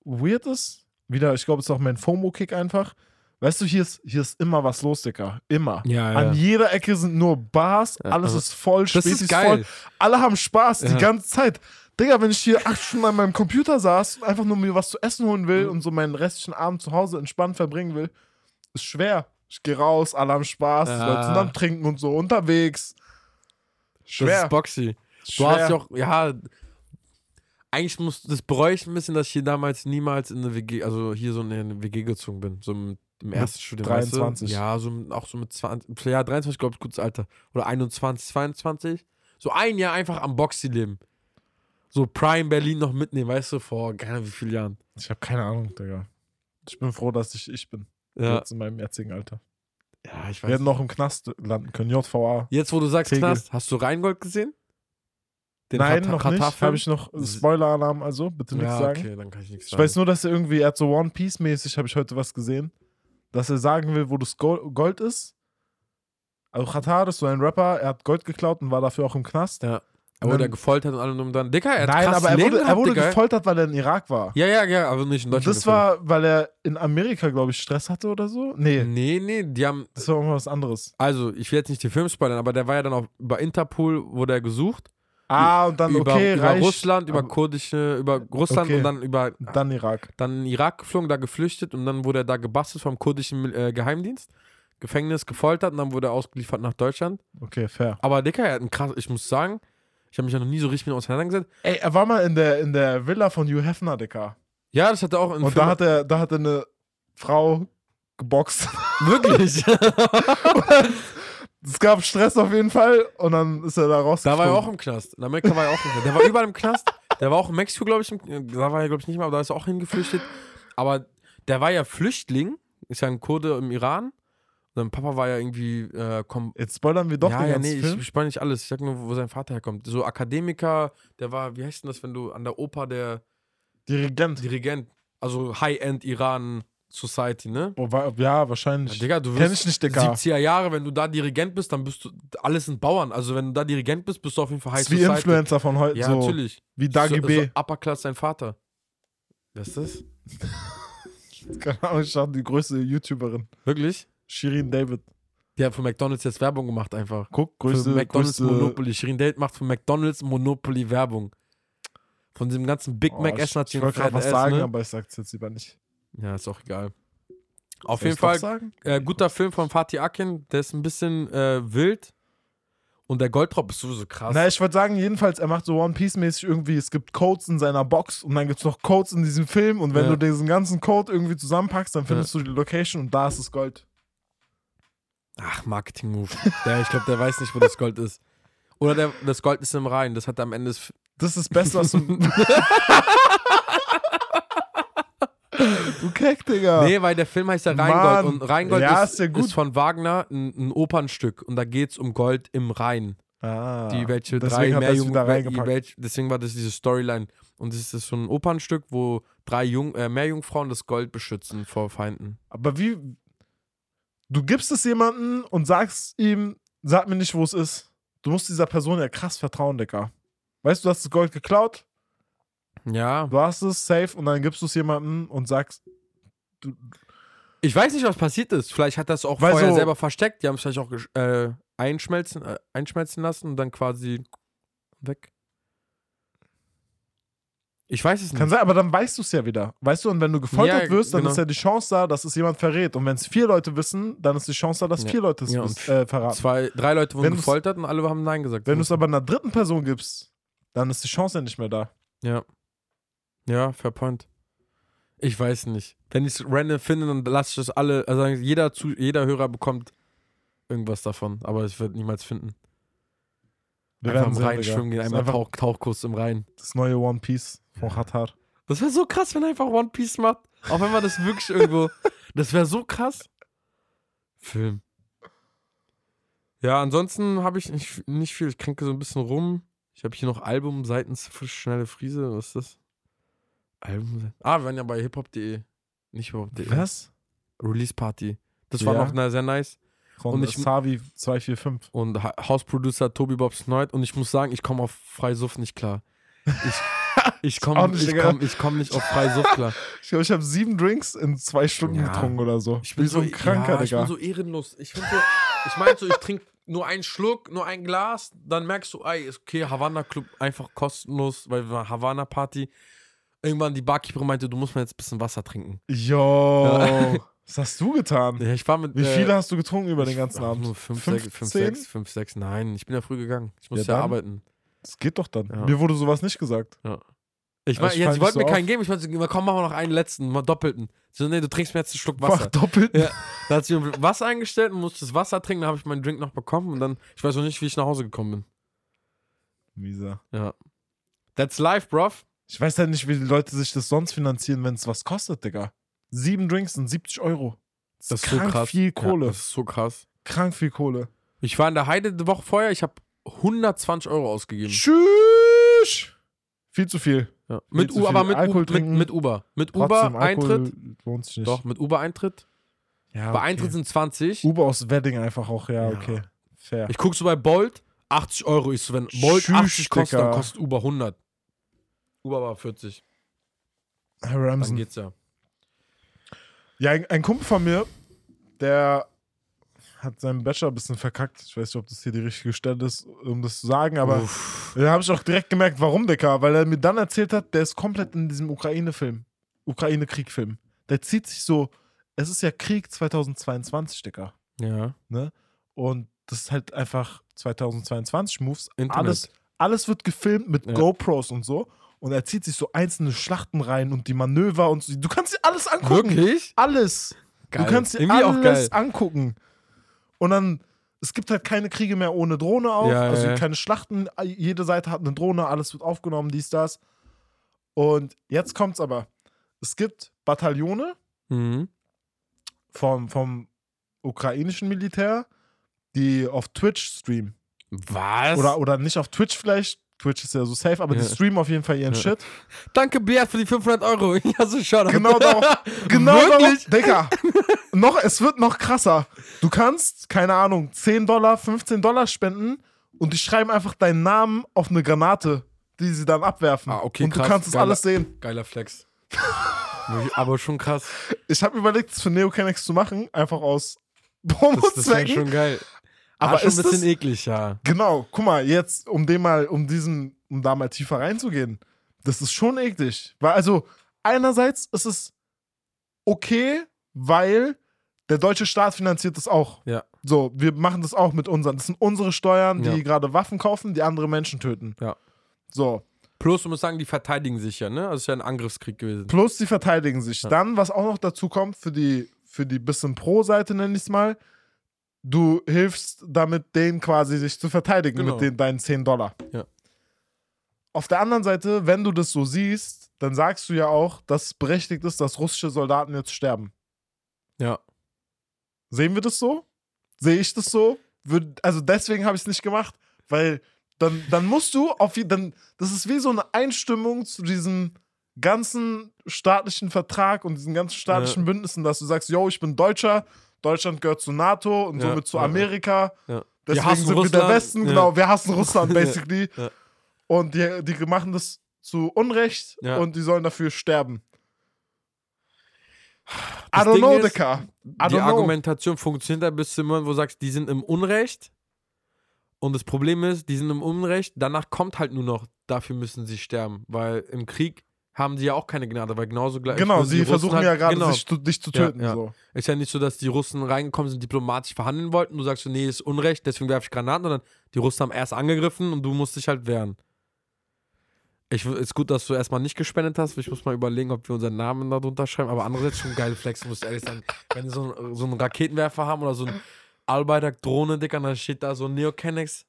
weird ist, wieder, ich glaube, es ist auch mein FOMO-Kick einfach. Weißt du, hier ist, hier ist immer was los, Dicker. Immer. Ja, An jeder Ecke sind nur Bars, Ja, alles also, ist voll, Das Spätis ist geil. voll. Alle haben Spaß Ja. die ganze Zeit. Digga, wenn ich hier acht Stunden an meinem Computer saß und einfach nur mir was zu essen holen will Mhm. und so meinen restlichen Abend zu Hause entspannt verbringen will, ist schwer. Ich gehe raus, alle haben Spaß, die Ja. Leute sind am Trinken und so unterwegs. Das Schwer. ist Boxy. Du schwer. hast ja auch, ja, eigentlich muss, das bereue ich ein bisschen, dass ich hier damals niemals in eine WG, also hier so in eine WG gezogen bin, so im, im ersten Studium. 23. Weißt du? Ja, so auch so mit 20, ja, 23, glaube ich, gutes Alter. Oder 21, 22. So ein Jahr einfach am Boxy leben. So Prime Berlin noch mitnehmen, weißt du, vor keine Ahnung wie vielen Jahren. Ich habe keine Ahnung, Digga. Ich bin froh, dass ich ich bin. Ja, Jetzt in meinem jetzigen Alter. ja ich Wir weiß. hätten noch im Knast landen können. JVA. Jetzt, wo du sagst Tegel. Knast, hast du Rheingold gesehen? Den Nein, Katar- noch nicht. Katar-Film? Habe ich noch Spoiler-Alarm, also bitte nichts Ja, sagen. okay, dann kann ich nichts Ich sagen. weiß nur, dass er irgendwie, er hat so One Piece-mäßig, habe ich heute was gesehen, dass er sagen will, wo das Gold, ist. Also Qatar ist so ein Rapper, er hat Gold geklaut und war dafür auch im Knast. Ja. Er wurde Dann- gefoltert und allem und dann. Dicker, er hat Nein, aber er Leben wurde, er wurde Digga. gefoltert, weil er in Irak war. Ja, ja, ja, aber nicht in Deutschland. das war, weil er in Amerika, glaube ich, Stress hatte oder so? Nee, Nee, nee, die haben. das war irgendwas anderes. Also, ich will jetzt nicht den Film spoilern, aber der war ja dann auch über Interpol, wurde er gesucht. Ah, und dann, über, okay, über reich. Russland, über kurdische, über Russland Okay. und dann über Dann Irak. dann in Irak geflogen, da geflüchtet und dann wurde er da gebastelt vom kurdischen äh, Geheimdienst, Gefängnis gefoltert und dann wurde er ausgeliefert nach Deutschland. Okay, fair. Aber Dicker, er hat einen krass, ich muss sagen, ich habe mich ja noch nie so richtig mit ihm auseinandergesetzt. Ey, er war mal in der, in der Villa von Hugh Hefner, Dicker. Ja, das hat er auch in Und da hat er, da hat er eine Frau geboxt. wirklich. (laughs) (laughs) Es gab Stress auf jeden Fall und dann ist er da raus. da war er auch im Knast. In Amerika war er auch im Knast. Der war überall im Knast. Der war auch in Mexiko, glaube ich. im- Da war er, glaube ich, nicht mehr, aber da ist er auch hingeflüchtet. Aber der war ja Flüchtling, ist ja ein Kurde im Iran. Und sein Papa war ja irgendwie äh, Jetzt spoilern wir doch ja, den ja, nee, Film. ich spanne nicht alles. Ich sag nur, wo sein Vater herkommt. So Akademiker, der war, wie heißt denn das, wenn du an der Oper der Dirigent. Dirigent, also High-End Iran Society, ne? Wa- ja, Ja, wahrscheinlich. Digga, du Kenn wirst ich nicht, Digga. 70er Jahre, wenn du da Dirigent bist, dann bist du, alles sind Bauern. Also wenn du da Dirigent bist, bist du auf jeden Fall High ist wie Society. Influencer von heute. Ja, so, natürlich. Wie Dagi so, B. So Upper Class sein Vater. Wer ist das? (laughs) Keine Ahnung, ich die größte YouTuberin. Wirklich? Shirin David. Die hat für McDonalds jetzt Werbung gemacht einfach. Guck, Für größte, McDonalds größte Monopoly. Shirin Date macht für McDonalds Monopoly Werbung. Von diesem ganzen Big Oh, Mac Essen hat sie ich wollte gerade was sagen, ne? aber ich sag's jetzt lieber nicht. Ja, ist auch egal. Auf Soll jeden Fall äh, guter Film von Fatih Akin. Der ist ein bisschen äh, wild. Und der Goldraub ist sowieso krass. Na, ich würde sagen, jedenfalls, er macht so One Piece-mäßig irgendwie, es gibt Codes in seiner Box und dann gibt es noch Codes in diesem Film und wenn Ja. du diesen ganzen Code irgendwie zusammenpackst, dann findest du die Location und da ist das Gold. Ach, Marketing-Move. Ich glaube, der weiß nicht, wo das Gold ist. Oder der, das Gold ist im Rhein. Das hat er am Ende. Das ist das Beste, was du. (laughs) (laughs) du Keck, Digga. nee, weil der Film heißt ja Mann. Rheingold. Und Rheingold Ja, ist, ist ja gut. ist von Wagner ein, ein Opernstück. Und da geht es um Gold im Rhein. Ah, Die welche drei er reingepackt. welch- Deswegen war das diese Storyline. Und es ist so ein Opernstück, wo drei Jung, äh, Meerjungfrauen das Gold beschützen vor Feinden. Aber wie. Du gibst es jemandem und sagst ihm, sag mir nicht, wo es ist. Du musst dieser Person ja krass vertrauen, Digga. Weißt du, du hast das Gold geklaut, Ja. du hast es safe und dann gibst du es jemandem und sagst, du, Ich weiß nicht, was passiert ist. Vielleicht hat das auch Weil vorher so- selber versteckt. Die haben es vielleicht auch äh, einschmelzen, äh, einschmelzen lassen und dann quasi weg. Ich weiß es nicht. Kann sein, aber dann weißt du es ja wieder. Weißt du, und wenn du gefoltert Ja, wirst, dann genau. ist ja die Chance da, dass es jemand verrät. Und wenn es vier Leute wissen, dann ist die Chance da, dass Ja. vier Leute es Ja, äh, verraten. Zwei, drei Leute wurden gefoltert und alle haben Nein gesagt. Wenn du es aber einer dritten Person gibst, dann ist die Chance ja nicht mehr da. Ja. Ja, fair point. Ich weiß nicht. Wenn ich es random finde, dann lasse ich das alle. Also jeder, zu, jeder Hörer bekommt irgendwas davon. Aber ich werde niemals finden. Wir einfach werden im Rhein schwimmen gehen, einmal einfach Tauch, Tauchkurs im Rhein. das neue One Piece von Qatar. Das wäre so krass, wenn er einfach One Piece macht. Auch wenn man das wirklich irgendwo. (laughs) Das wäre so krass. Film. Ja, ansonsten habe ich nicht, nicht viel. Ich kränke so ein bisschen rum. Ich habe hier noch Album seitens frisch schnelle Friese. Was ist das? Album. Ah, wir waren ja bei hiphop.de. Nicht hiphop.de. Was? Release Party. Das war Ja. noch na, sehr nice. Von Und und ich- Savi 245. Und Ha- Hausproducer Tobi Bob Snoid. Und ich muss sagen, ich komme auf Freisuff nicht klar. Ich, (laughs) ich auch komme nicht, ich Digga. komm, ich komm nicht auf Freisuff klar. (laughs) Ich glaube, ich habe sieben Drinks in zwei Stunden Ja. getrunken oder so. Ich bin so ein Kranker, ja, ich Digga. bin so ehrenlos. Ich finde so, ich meine so, ich trinke nur einen Schluck, nur ein Glas, dann merkst du, ey, ist okay, Havana Club einfach kostenlos, weil wir waren Havana Party. Irgendwann die Barkeeperin meinte, du musst mal jetzt ein bisschen Wasser trinken. Yo, (laughs) was hast du getan? Ja, ich war mit Wie äh, viele hast du getrunken über den ganzen Abend? Nur fünf, Fünf, sechs, fünf, zehn? sechs, fünf, sechs. Nein, ich bin ja früh gegangen. Ich Ja, musste ja, dann. arbeiten. Das geht doch dann. Ja. Mir wurde sowas nicht gesagt. Ich Ja, meine, ich jetzt, fall sie nicht wollten so mir keinen geben. Ich meinte, komm, machen wir noch einen letzten, mal doppelten. So, nee, du trinkst mir jetzt einen Schluck Mach Wasser. doppelt. Ja. Dann hat sie mir Wasser eingestellt und musste das Wasser trinken. Dann habe ich meinen Drink noch bekommen und dann, ich weiß noch nicht, wie ich nach Hause gekommen bin. Mieser. Ja. That's life, bruv. Ich weiß halt nicht, wie die Leute sich das sonst finanzieren, wenn es was kostet, Digga. Sieben Drinks sind 70 Euro. Das ist krank so krass. viel Kohle. Ja, das ist so krass. Krank viel Kohle. Ich war in der Heide die Woche vorher, ich habe 120 Euro ausgegeben. Tschüss. Viel zu viel. Ja. Mit, zu U, aber viel mit, U, Alkohol mit, trinken. mit Uber. Mit Uber Eintritt. Lohnt sich nicht. Doch, mit Uber Eintritt. Ja, Bei okay. Eintritt sind 20. Uber aus Wedding einfach auch, ja, Ja. okay. Fair. Ich guck so bei Bolt, 80 Euro. Ich so, wenn Bolt Tschüss, 80 kostet, dann Digga. kostet Uber 100. Uber war 40. Herr Dann Ramsen. geht's ja. Ja, ein, ein Kumpel von mir, der hat seinen Bachelor ein bisschen verkackt. Ich weiß nicht, ob das hier die richtige Stelle ist, um das zu sagen, aber Uff. da habe ich auch direkt gemerkt, warum, Dicker. Weil er mir dann erzählt hat, der ist komplett in diesem Ukraine-Film. Ukraine-Krieg-Film. Der zieht sich so, es ist ja Krieg 2022, Dicker. Ja. Ne? Und das ist halt einfach 2022 Moves. Internet. Alles, alles wird gefilmt mit Ja. GoPros und so. Und er zieht sich so einzelne Schlachten rein und die Manöver und so. Du kannst dir alles angucken. Wirklich? Alles. Geil. Du kannst dir Irgendwie alles angucken. Und dann, es gibt halt keine Kriege mehr ohne Drohne auch. Ja, also ja. keine Schlachten. Jede Seite hat eine Drohne, alles wird aufgenommen, dies, das. Und jetzt kommt's aber. Es gibt Bataillone Mhm. vom, vom ukrainischen Militär, die auf Twitch streamen. Was? Oder, oder nicht auf Twitch vielleicht. Twitch ist ja so safe, aber Ja. die streamen auf jeden Fall ihren Ja. Shit. Danke, Beat, für die 500 Euro. (laughs) Ja, so schade. Genau darauf. (laughs) Genau Wirklich? darauf. Digga. (laughs) noch, es wird noch krasser. Du kannst, keine Ahnung, 10 Dollar, 15 Dollar spenden und die schreiben einfach deinen Namen auf eine Granate, die sie dann abwerfen. Ah, okay, und du krass. kannst es alles sehen. Geiler Flex. Aber schon krass. Ich habe überlegt, es für Neocanex zu machen, einfach aus Das, das wäre Promo-Zwecken. schon geil. Aber schon ist ein bisschen das- eklig, ja. Genau, guck mal, jetzt, um dem mal, um diesen, um da mal tiefer reinzugehen, das ist schon eklig. Weil, also, einerseits ist es okay, weil der deutsche Staat finanziert das auch. Ja. So, wir machen das auch mit unseren. Das sind unsere Steuern, die Ja. gerade Waffen kaufen, die andere Menschen töten. Ja. So. Plus, du musst sagen, die verteidigen sich ja, ne? Also, es ist ja ein Angriffskrieg gewesen. Plus, die verteidigen sich. Ja. Dann, was auch noch dazu kommt, für die, für die bisschen Pro-Seite, nenne ich es mal, du hilfst damit, denen quasi sich zu verteidigen Genau. mit den, deinen 10 Dollar. Ja. Auf der anderen Seite, wenn du das so siehst, dann sagst du ja auch, dass es berechtigt ist, dass russische Soldaten jetzt sterben. Ja. Sehen wir das so? Sehe ich das so? Also deswegen habe ich es nicht gemacht, weil dann, dann musst du auf dann das ist wie so eine Einstimmung zu diesem ganzen staatlichen Vertrag und diesen ganzen staatlichen Bündnissen, dass du sagst, yo, ich bin Deutscher, Deutschland gehört zu NATO und somit zu. Amerika. Deswegen hassen sind wir Russland. der Westen, genau, wir hassen Russland (laughs) basically. Und die, die machen das zu Unrecht und die sollen dafür sterben. Das I don't Ding know, ist, Dicker. Die know. Argumentation funktioniert da bis zum Moment, wo du sagst, die sind im Unrecht. Und das Problem ist, die sind im Unrecht. Danach kommt halt nur noch, dafür müssen sie sterben. Weil im Krieg haben sie ja auch keine Gnade, weil genauso gleich. Genau, die sie versuchen halt- ja gerade, genau. sich zu, dich zu Ja, töten. ja. So. Ist ja nicht so, dass die Russen reingekommen sind, diplomatisch verhandeln wollten. Du sagst so, nee, ist Unrecht, deswegen werfe ich Granaten. Sondern die Russen haben erst angegriffen und du musst dich halt wehren. Ich, ist gut, dass du erstmal nicht gespendet hast. Ich muss mal überlegen, ob wir unseren Namen da drunter schreiben. Aber andererseits schon geile Flex, muss ich ehrlich sagen. Wenn wir so, einen- so einen Raketenwerfer haben oder so einen Albayrak-Drohne, Dicker, dann steht da so Neocanex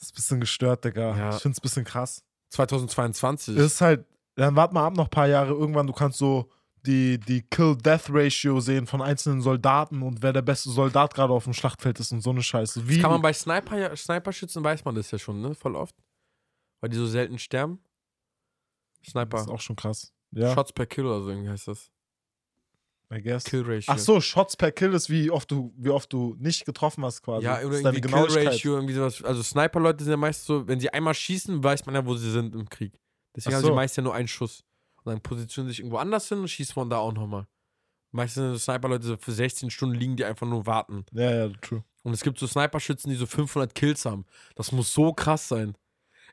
Das ist ein bisschen gestört, Digga. Ja. Ich find's ein bisschen krass. 2022. Es ist halt, dann warte mal ab noch ein paar Jahre. Irgendwann, du kannst so die, die Kill-Death-Ratio sehen von einzelnen Soldaten und wer der beste Soldat gerade auf dem Schlachtfeld ist und so eine Scheiße. Wie? das kann man bei Sniper, Sniperschützen, weiß man das ja schon, ne? Voll oft. Weil die so selten sterben. das Sniper. ist auch schon krass. Ja, Shots per Kill oder so irgendwie heißt das. I guess. Kill Ratio. Ach so, Shots per Kill ist, wie oft du, wie oft du nicht getroffen hast quasi. Ja, Das oder irgendwie Kill. Ratio, irgendwie sowas. Also Sniper-Leute sind ja meist so, wenn sie einmal schießen, weiß man ja, wo sie sind im Krieg. Deswegen Ach haben sie so. meist ja nur einen Schuss. Und dann positionieren sie sich irgendwo anders hin und schießt von da auch nochmal. Meistens sind so Sniper-Leute so für 16 Stunden liegen, die einfach nur warten. Ja, ja, true. Und es gibt so Sniper-Schützen, die so 500 Kills haben. Das muss so krass sein.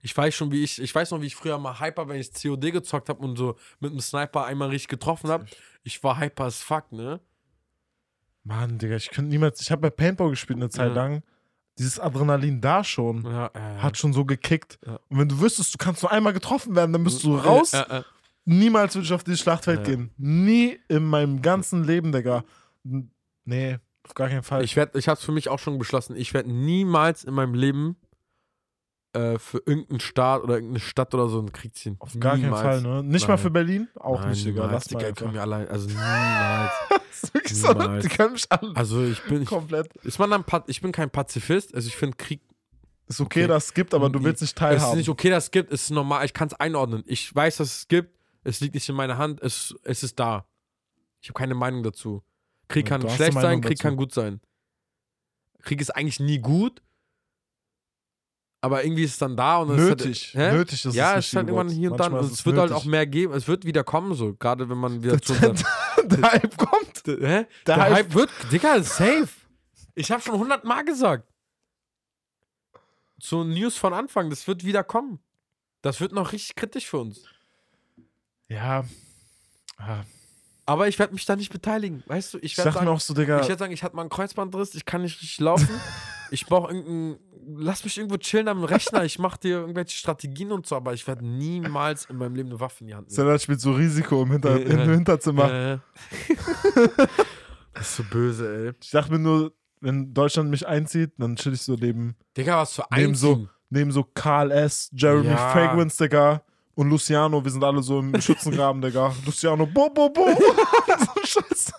Ich weiß schon, wie ich, ich weiß noch, wie ich früher mal hyper, wenn ich COD gezockt habe und so mit einem Sniper einmal richtig getroffen habe. Ich war hyper as fuck, ne? Mann, Digga, ich könnte niemals. Ich habe bei Paintball gespielt eine Zeit Ja. lang. Dieses Adrenalin da schon Ja, äh, hat schon so gekickt. Ja. Und wenn du wüsstest, du kannst nur einmal getroffen werden, dann bist du raus. Äh, äh. Niemals würde ich auf dieses Schlachtfeld gehen. Nie in meinem ganzen Leben, Digga. Nee, auf gar keinen Fall. Ich, werd, ich habe es für mich auch schon beschlossen. Ich werde niemals in meinem Leben äh, für irgendeinen Staat oder irgendeine Stadt oder so einen Krieg ziehen. auf gar niemals. keinen Fall, ne? Nicht mal Nein. für Berlin? Auch Nein, nicht, Digga. Lass mal einfach. können wir allein. Also (laughs) niemals. So, die können mich alle Also ich bin, ich, komplett. ist man dann, ich bin kein Pazifist. Also ich finde Krieg Ist okay, Okay. dass es gibt, aber du willst nicht Es ist teilhaben. nicht okay, dass es gibt, es ist normal, ich kann es einordnen. Ich weiß, dass es gibt, es liegt nicht in meiner Hand, es, es ist da. Ich habe keine Meinung dazu. Krieg Ja, kann schlecht sein, Krieg dazu. kann gut sein. Krieg ist eigentlich nie gut. Aber irgendwie ist es dann da und es Nötig. Ist halt, hä? Nötig ist ja, das es ist halt irgendwann hier und dann. Manchmal Und ist es wird halt nötig. auch mehr geben. Es wird wieder kommen, so. Gerade wenn man wieder zu (laughs) Der, der Hype kommt. (laughs) Hä? Der Der, Hype, Hype- wird, Digga, safe. Ich habe schon 100 Mal gesagt. So News von Anfang, das wird wieder kommen. Das wird noch richtig kritisch für uns. Ja. Ah, Aber ich werde mich da nicht beteiligen. Weißt du, ich Ich werde sag mir sagen, auch so, Digga. ich werd sagen, ich hatte mal einen Kreuzbandriss, ich kann nicht richtig laufen. (laughs) ich brauche irgendeinen. Lass mich irgendwo chillen am Rechner. Ich mache dir irgendwelche Strategien und so, aber ich werde niemals in meinem Leben eine Waffe in die Hand nehmen. Salat spielt so Risiko im, Hinter Ja, im. Hinterzimmer. Äh. das ist so böse, ey. Ich dachte mir nur, wenn Deutschland mich einzieht, dann chill ich so neben, Digga, was für neben, so, neben so Karl S., Jeremy Ja. Fragrance, Digga. Und Luciano, wir sind alle so im Schützengraben, Digga. Luciano, bo, bo, bo. (laughs) so Scheiße.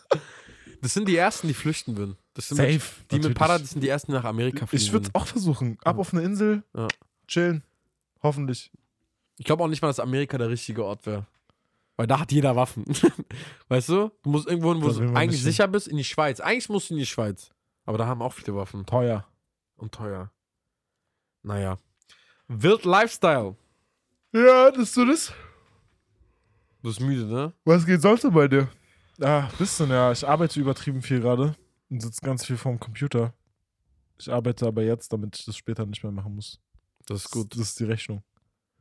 Das sind die ersten, die flüchten würden. Das sind Safe. wirklich- Die mit natürlich. Para, das sind die ersten, die nach Amerika fliegen. Ich würde würden. auch versuchen. Ab auf eine Insel, Ja. chillen. Hoffentlich. Ich glaube auch nicht mal, dass Amerika der richtige Ort wäre. Weil da hat jeder Waffen. (laughs) weißt du? Du musst irgendwo hin, wo du eigentlich hin. sicher bist, in die Schweiz. Eigentlich musst du in die Schweiz. Aber da haben auch viele Waffen. Teuer. Und teuer. Naja. Wild Lifestyle. Ja, das ist so das. Du bist müde, ne? Was geht sonst so bei dir? Ah, bisschen, ja. Ich arbeite übertrieben viel gerade und sitze ganz viel vorm Computer. Ich arbeite aber jetzt, damit ich das später nicht mehr machen muss. Das ist gut. Das ist die Rechnung.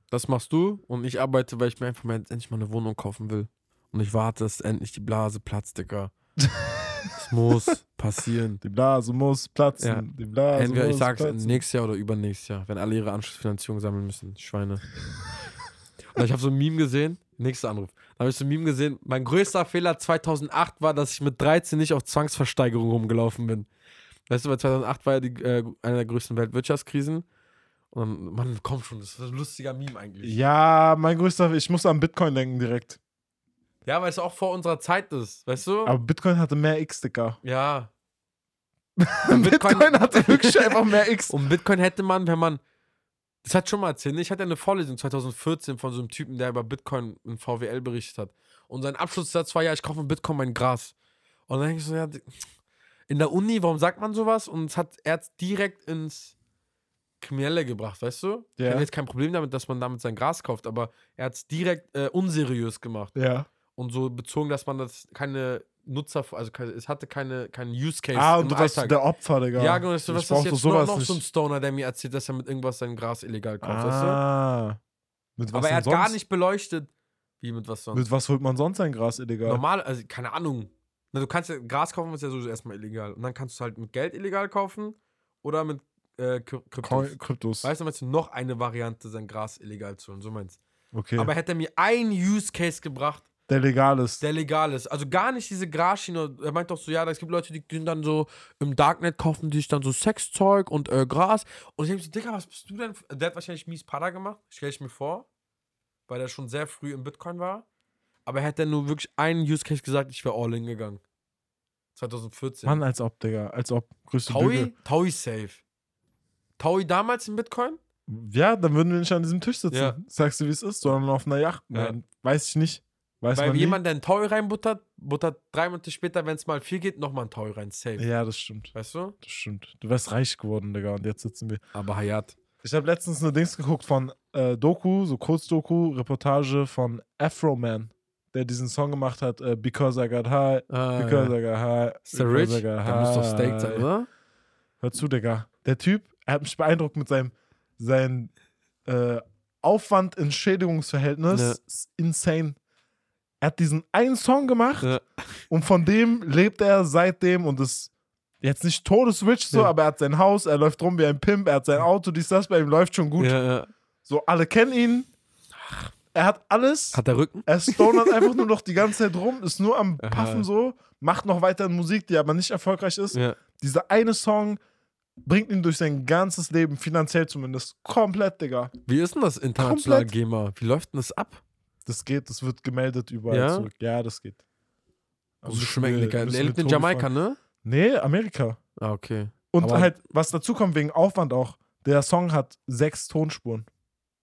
Das machst du und ich arbeite, weil ich mir einfach mal endlich mal eine Wohnung kaufen will. Und ich warte, dass endlich die Blase platzt, Digga. (laughs) Es muss passieren. Die Blase muss platzen. Ja. Die Blase Entweder ich muss sag's platzen. nächstes Jahr oder übernächstes Jahr, wenn alle ihre Anschlussfinanzierung sammeln müssen. die Schweine. (laughs) Und ich habe so ein Meme gesehen. Nächster Anruf. Da habe ich so ein Meme gesehen. Mein größter Fehler 2008 war, dass ich mit 13 nicht auf Zwangsversteigerung rumgelaufen bin. Weißt du, weil 2008 war ja die, äh, eine der größten Weltwirtschaftskrisen. Und dann, Mann, komm schon, das ist ein lustiger Meme eigentlich. Ja, mein größter, ich muss an Bitcoin denken direkt. Ja, weil es auch vor unserer Zeit ist, weißt du? Aber Bitcoin hatte mehr X, Dicker. ja. (laughs) Bitcoin, hatte wirklich (laughs) einfach mehr X. Und Bitcoin hätte man, wenn man. Das hat schon mal erzählt. ne? Ich hatte eine Vorlesung 2014 von so einem Typen, der über Bitcoin in VWL berichtet hat. Und sein Abschlusssatz war: Ja, ich kaufe mit Bitcoin mein Gras. Und dann denke ich so: Ja, in der Uni, warum sagt man sowas? Und es hat er direkt ins Kriminelle gebracht, weißt du? Ich Ja. habe jetzt kein Problem damit, dass man damit sein Gras kauft, aber er hat es direkt äh, unseriös gemacht. Ja. Und so bezogen, dass man das keine Nutzer, also es hatte keine, keinen Use Case. Ah, und du warst Alltag. der Opfer, Digga. Ja, genau. So, was ist jetzt noch, noch so ein. Stoner, der mir erzählt, dass er mit irgendwas sein Gras illegal kauft, weißt du? Ah. Mit was Aber er hat gar sonst? nicht beleuchtet, wie mit was sonst. Mit was holt man sonst sein Gras illegal? Normal, also keine Ahnung. Na, du kannst ja Gras kaufen, ist ja so erstmal illegal. Und dann kannst du halt mit Geld illegal kaufen oder mit äh, Kry- Kryptos. Kryptos. Weißt du, meinst du noch eine Variante, sein Gras illegal zu holen? So meinst Okay. Aber hätte er mir einen Use Case gebracht, der legal ist. der legal ist. Also gar nicht diese Grasschiene. Er meint doch so, ja, es gibt Leute, die gehen dann so im Darknet kaufen die sich dann so Sexzeug und äh, Gras. Und ich denke so, Digga, was bist du denn? Der hat wahrscheinlich mies Pada gemacht, stelle ich mir vor. Weil er schon sehr früh im Bitcoin war. Aber er hätte nur wirklich einen Use Case gesagt, ich wäre all in gegangen. 2014. Mann, als ob, Digga. Als ob. Größte Taui? Lüge. Taui safe. Taui damals im Bitcoin? Ja, dann würden wir nicht an diesem Tisch sitzen. Ja. Sagst du, wie es ist, sondern auf einer Yacht. Ja. Weiß ich nicht. Weiß Weil man jemand, der einen Taui reinbuttert, buttert drei Monate später, wenn es mal viel geht, nochmal einen Taui rein. Safe. Ja, das stimmt. Weißt du? Das stimmt. Du wärst reich geworden, Digga. Und jetzt sitzen wir. Aber Hayat. Ich habe letztens eine Dings geguckt von äh, Doku, so Kurzdoku, Reportage von Afro Man, der diesen Song gemacht hat, äh, Because I Got High, Ah, Because ja. I Got High. Because rich? I got Der muss doch staked sein, high. oder? Hör zu, Digga. Der Typ, er hat mich beeindruckt mit seinem, seinem äh, Aufwand Entschädigungsverhältnis. Ja. Ist insane. Er hat diesen einen Song gemacht Ja. und von dem lebt er seitdem und ist jetzt nicht todesrich so, Ja. aber er hat sein Haus, er läuft rum wie ein Pimp, er hat sein Auto, dies, das, bei ihm läuft schon gut. Ja. So, alle kennen ihn. Er hat alles. Hat der Rücken? Er stonert einfach nur noch die ganze Zeit rum, ist nur am. Puffen so, macht noch weiter Musik, die aber nicht erfolgreich ist. Dieser eine Song bringt ihn durch sein ganzes Leben, finanziell zumindest, komplett, Digga. Wie ist denn das internationale Komplett. GEMA? Wie läuft denn das ab? Das geht, das wird gemeldet überall Ja? zurück. Ja, das geht. Also wir- Digga. müssen Der lebt in Jamaika, ne? Nee, Amerika. Ah, okay. Und Aber- halt, was dazu kommt wegen Aufwand auch, der Song hat sechs Tonspuren.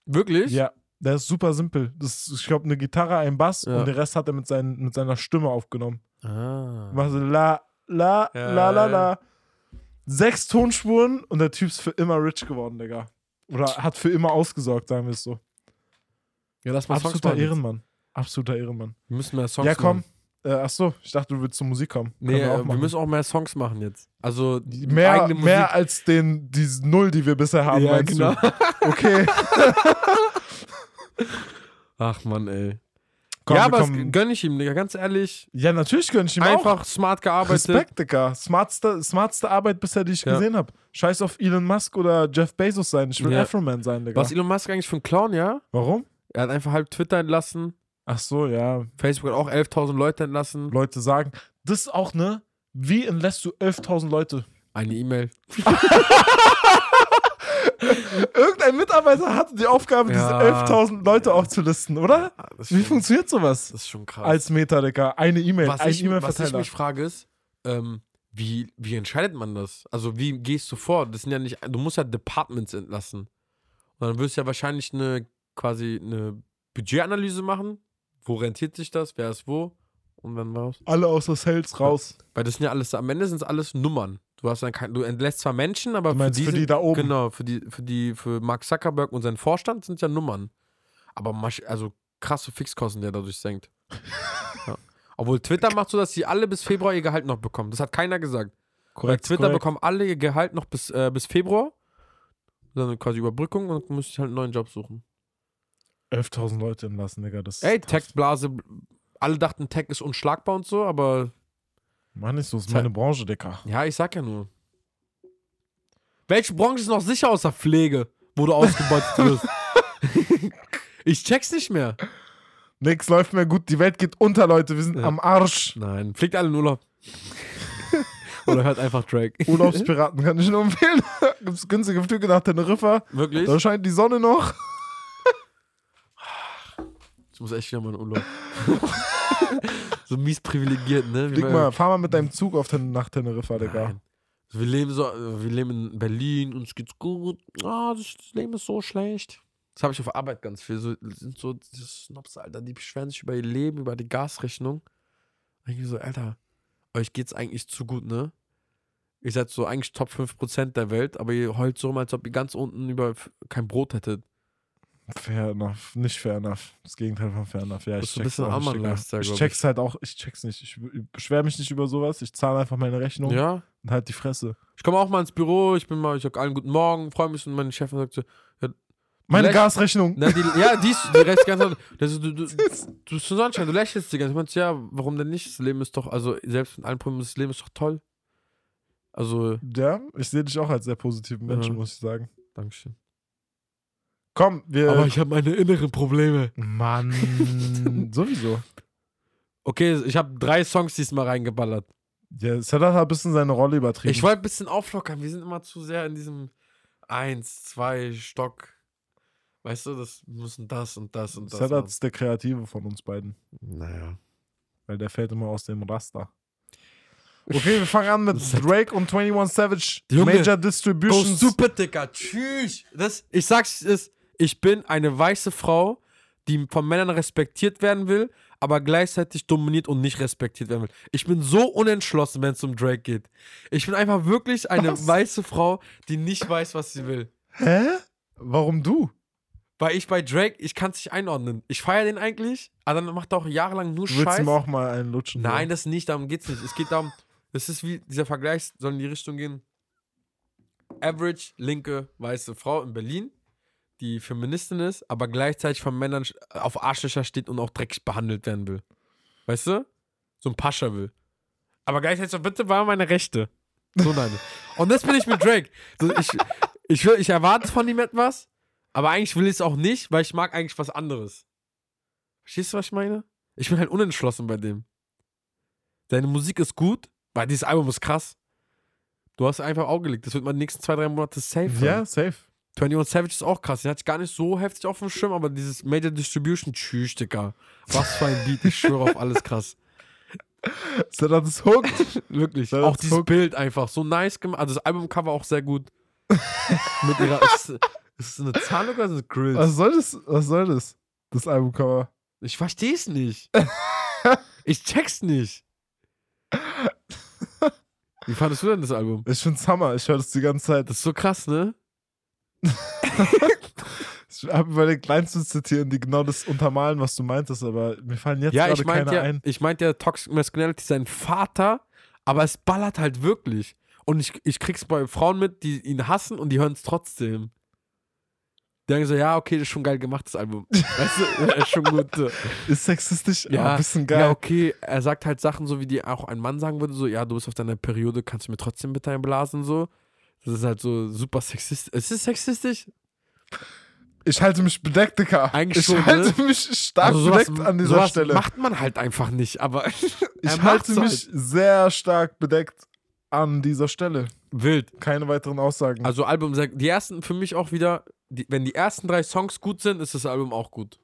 Wirklich? Ja, der ist super simpel. Das ist, ich glaube, eine Gitarre, ein Bass Ja. und den Rest hat er mit, seinen, mit seiner Stimme aufgenommen. Ah. Mach so la, la, Ja, la, la, la. Sechs Tonspuren und der Typ ist für immer rich geworden, Digga. Oder hat für immer ausgesorgt, sagen wir es so. Ja, lass mal Songs Absoluter machen jetzt. Ehrenmann. Absoluter Ehrenmann. Wir müssen mehr Songs ja, komm. machen. Äh, ach so, ich dachte, du würdest zur Musik kommen. Nee, Können äh, wir, machen. müssen auch mehr Songs machen jetzt. Also die mehr, eigene Musik. mehr als den, diese Null, die wir bisher haben, ja, meinst genau. du? Okay. (laughs) Ach man, ey. Komm, ja, wir aber das kommen- gönn ich ihm, Digga, ganz ehrlich. ja, natürlich gönn ich ihm auch. Einfach smart gearbeitet. Respekt, Digga. Smartste, smartste Arbeit bisher, die ich Ja. gesehen habe. Scheiß auf Elon Musk oder Jeff Bezos sein. Ich will Ja. Afroman sein, Digga. Was Elon Musk eigentlich für ein Clown, ja? Warum? Er hat einfach halb Twitter entlassen. Ach so, ja. Facebook hat auch 11.000 Leute entlassen. Leute sagen, das ist auch, ne? Wie entlässt du 11.000 Leute? Eine E-Mail. (laughs) Irgendein Mitarbeiter hatte die Aufgabe, Ja. diese 11.000 Leute aufzulisten, oder? Ist Wie schon- funktioniert sowas? Das ist schon krass. Als Meta, Digga. Eine E-Mail, was, ein ich, was ich E-Mail-Verteiler. mich frage ist, ähm, wie, wie entscheidet man das? Also wie gehst du vor? Das sind ja nicht, du musst ja Departments entlassen. Und dann wirst du ja wahrscheinlich eine quasi eine Budgetanalyse machen. Wo rentiert sich das? Wer ist wo? Und dann raus. Alle außer Sales raus. Weil das sind ja alles, am Ende sind es alles Nummern. Du hast dann kein, du entlässt zwar Menschen, aber Du meinst für die da oben? Genau, für die, für die, für Mark Zuckerberg und seinen Vorstand sind ja Nummern. Aber also krasse Fixkosten, die er dadurch senkt. (laughs) ja. Obwohl Twitter macht so, dass sie alle bis Februar ihr Gehalt noch bekommen. Das hat keiner gesagt. Bei Twitter bekommen alle ihr Gehalt noch bis, äh, bis Februar. Dann quasi Überbrückung und dann müsste ich halt einen neuen Job suchen. 11.000 Leute entlassen, Digga. Das ist Ey. Tech-Blase, alle dachten, Tech ist unschlagbar und so, aber Mann, nicht so, ist meine Branche, Digga. ja, ich sag ja nur. Welche Branche ist noch sicher außer Pflege, wo du ausgebeutet (laughs) wirst? ich check's nicht mehr. Nix läuft mehr gut, die Welt geht unter, Leute. Wir sind Ja. am Arsch. Nein, fliegt alle in Urlaub. (laughs) Oder hört einfach Drake. Urlaubspiraten kann ich nur empfehlen. (laughs) Gibt's günstige Flüge nach Teneriffa. Wirklich? Da scheint die Sonne noch. Muss echt wieder mal in Urlaub. (laughs) so mies privilegiert, ne? Wie bei- mal, fahr mal mit deinem Zug auf ten, nach Teneriffa, Digga. Also wir leben so, wir leben in Berlin, uns geht's gut. Ah, das das Leben ist so schlecht. Das habe ich auf Arbeit ganz viel. So, sind so Snobs, Alter, die beschweren sich über ihr Leben, über die Gasrechnung. Eigentlich so, Alter, euch geht's eigentlich zu gut, ne? Ihr seid so eigentlich Top 5% der Welt, aber ihr heult so rum, als ob ihr ganz unten über kein Brot hättet. Fair enough. Nicht fair enough. Das Gegenteil von fair enough. Ja, Das ich ein check's auch nicht, Ich check's halt auch. Ich check's nicht. Ich beschwere mich nicht über sowas. Ich zahle einfach meine Rechnung Ja? und halt die Fresse. Ich komme auch mal ins Büro, ich bin mal, ich sag allen guten Morgen, freue mich und meine Chefin sagt so, Meine Läch- Gasrechnung. Na, die, ja, die, ist- die rechts ganz (laughs) du, du, du, du bist so Sonnenschein, du lächelst die ganze Zeit. Ich meinte, ja, warum denn nicht? Das Leben ist doch, also selbst in allen Problemen, das Leben ist doch toll. Also, Ja, ich sehe dich auch als sehr positiven Menschen, Ja. muss ich sagen. Dankeschön. Komm, wir. Aber ich habe meine inneren Probleme. Mann. (laughs) sowieso. Okay, ich habe drei Songs diesmal reingeballert. Ja, Sedat hat ein bisschen seine Rolle übertrieben. Ich wollte ein bisschen auflockern. Wir sind immer zu sehr in diesem Eins, zwei Stock. Weißt du, das müssen das und das und das. Sedat ist der Kreative von uns beiden. Naja. Weil der fällt immer aus dem Raster. Okay, wir fangen an mit. Drake und 21 Savage. Junge, Major Go Distributions. stupid, Digga. Tschüss. Das, ich sag's es, ich bin eine weiße Frau, die von Männern respektiert werden will, aber gleichzeitig dominiert und nicht respektiert werden will. Ich bin so unentschlossen, wenn es um Drake geht. Ich bin einfach wirklich eine Was? weiße Frau, die nicht weiß, was sie will. Hä? Warum du? Weil ich bei Drake, ich kann es nicht einordnen. Ich feiere den eigentlich, aber dann macht er auch jahrelang nur Du willst Scheiß. ihm auch mal einen lutschen. Nein, das nicht, darum geht's nicht. Es geht darum, das ist wie dieser Vergleich, soll in die Richtung gehen. Average, linke, weiße Frau in Berlin, die Feministin ist, aber gleichzeitig von Männern auf Arschlöcher steht und auch dreckig behandelt werden will. Weißt du? So ein Pascha will. Aber gleichzeitig so, bitte war meine Rechte. So nein. Und das bin ich mit Drake. So, ich, ich, will, ich erwarte von ihm etwas, aber eigentlich will ich es auch nicht, weil ich mag eigentlich was anderes. Verstehst du, was ich meine? Ich bin halt unentschlossen bei dem. Deine Musik ist gut, weil dieses Album ist krass. Du hast einfach Auge gelegt. Das wird man die nächsten zwei, drei Monate safe. Ja, hören. safe. 21 Savage ist auch krass. Den hatte ich gar nicht so heftig auf dem Schirm, aber dieses Major Distribution, tschüss, Digga. Was für ein Beat, ich schwöre auf alles krass. (laughs) Sedat ist hooked. Wirklich. Ja, auch das dieses Hook. Bild einfach so nice gemacht. Also das Albumcover auch sehr gut. (laughs) Mit ihrer. Ist, ist es eine Zahnlücke oder sind Grills? Was soll das? Was soll das? Das Albumcover. Ich verstehe es nicht. (laughs) ich check's nicht. Wie fandest du denn das Album? Ich find's Hammer. Ich höre das die ganze Zeit. Das ist so krass, ne? Ich habe überlegt, Lines zu zitieren, die genau das untermalen, was du meintest, aber mir fallen jetzt ja, gerade keine ja, ein. ich meinte ja Toxic Masculinity, sein Vater, aber es ballert halt wirklich. Und ich, ich krieg's bei Frauen mit, die ihn hassen und die hören es trotzdem. Die denken so, ja, okay, das ist schon geil gemacht, das Album. (laughs) weißt du, ist schon gut. Ist sexistisch, Ja, aber ein bisschen geil. Ja, okay, er sagt halt Sachen so, wie die auch ein Mann sagen würde, so, ja, du bist auf deiner Periode, kannst du mir trotzdem bitte einblasen, so. Das ist halt so super sexistisch. Ist es sexistisch? Ich halte mich bedeckt, Digga. Eigentlich ich schon, ne? halte mich stark Also sowas, bedeckt an dieser Stelle. macht man halt einfach nicht, aber (laughs) er Ich halte mich halt. sehr stark bedeckt an dieser Stelle. wild. Keine weiteren Aussagen. Also Album, die ersten für mich auch wieder, die, wenn die ersten drei Songs gut sind, ist das Album auch gut.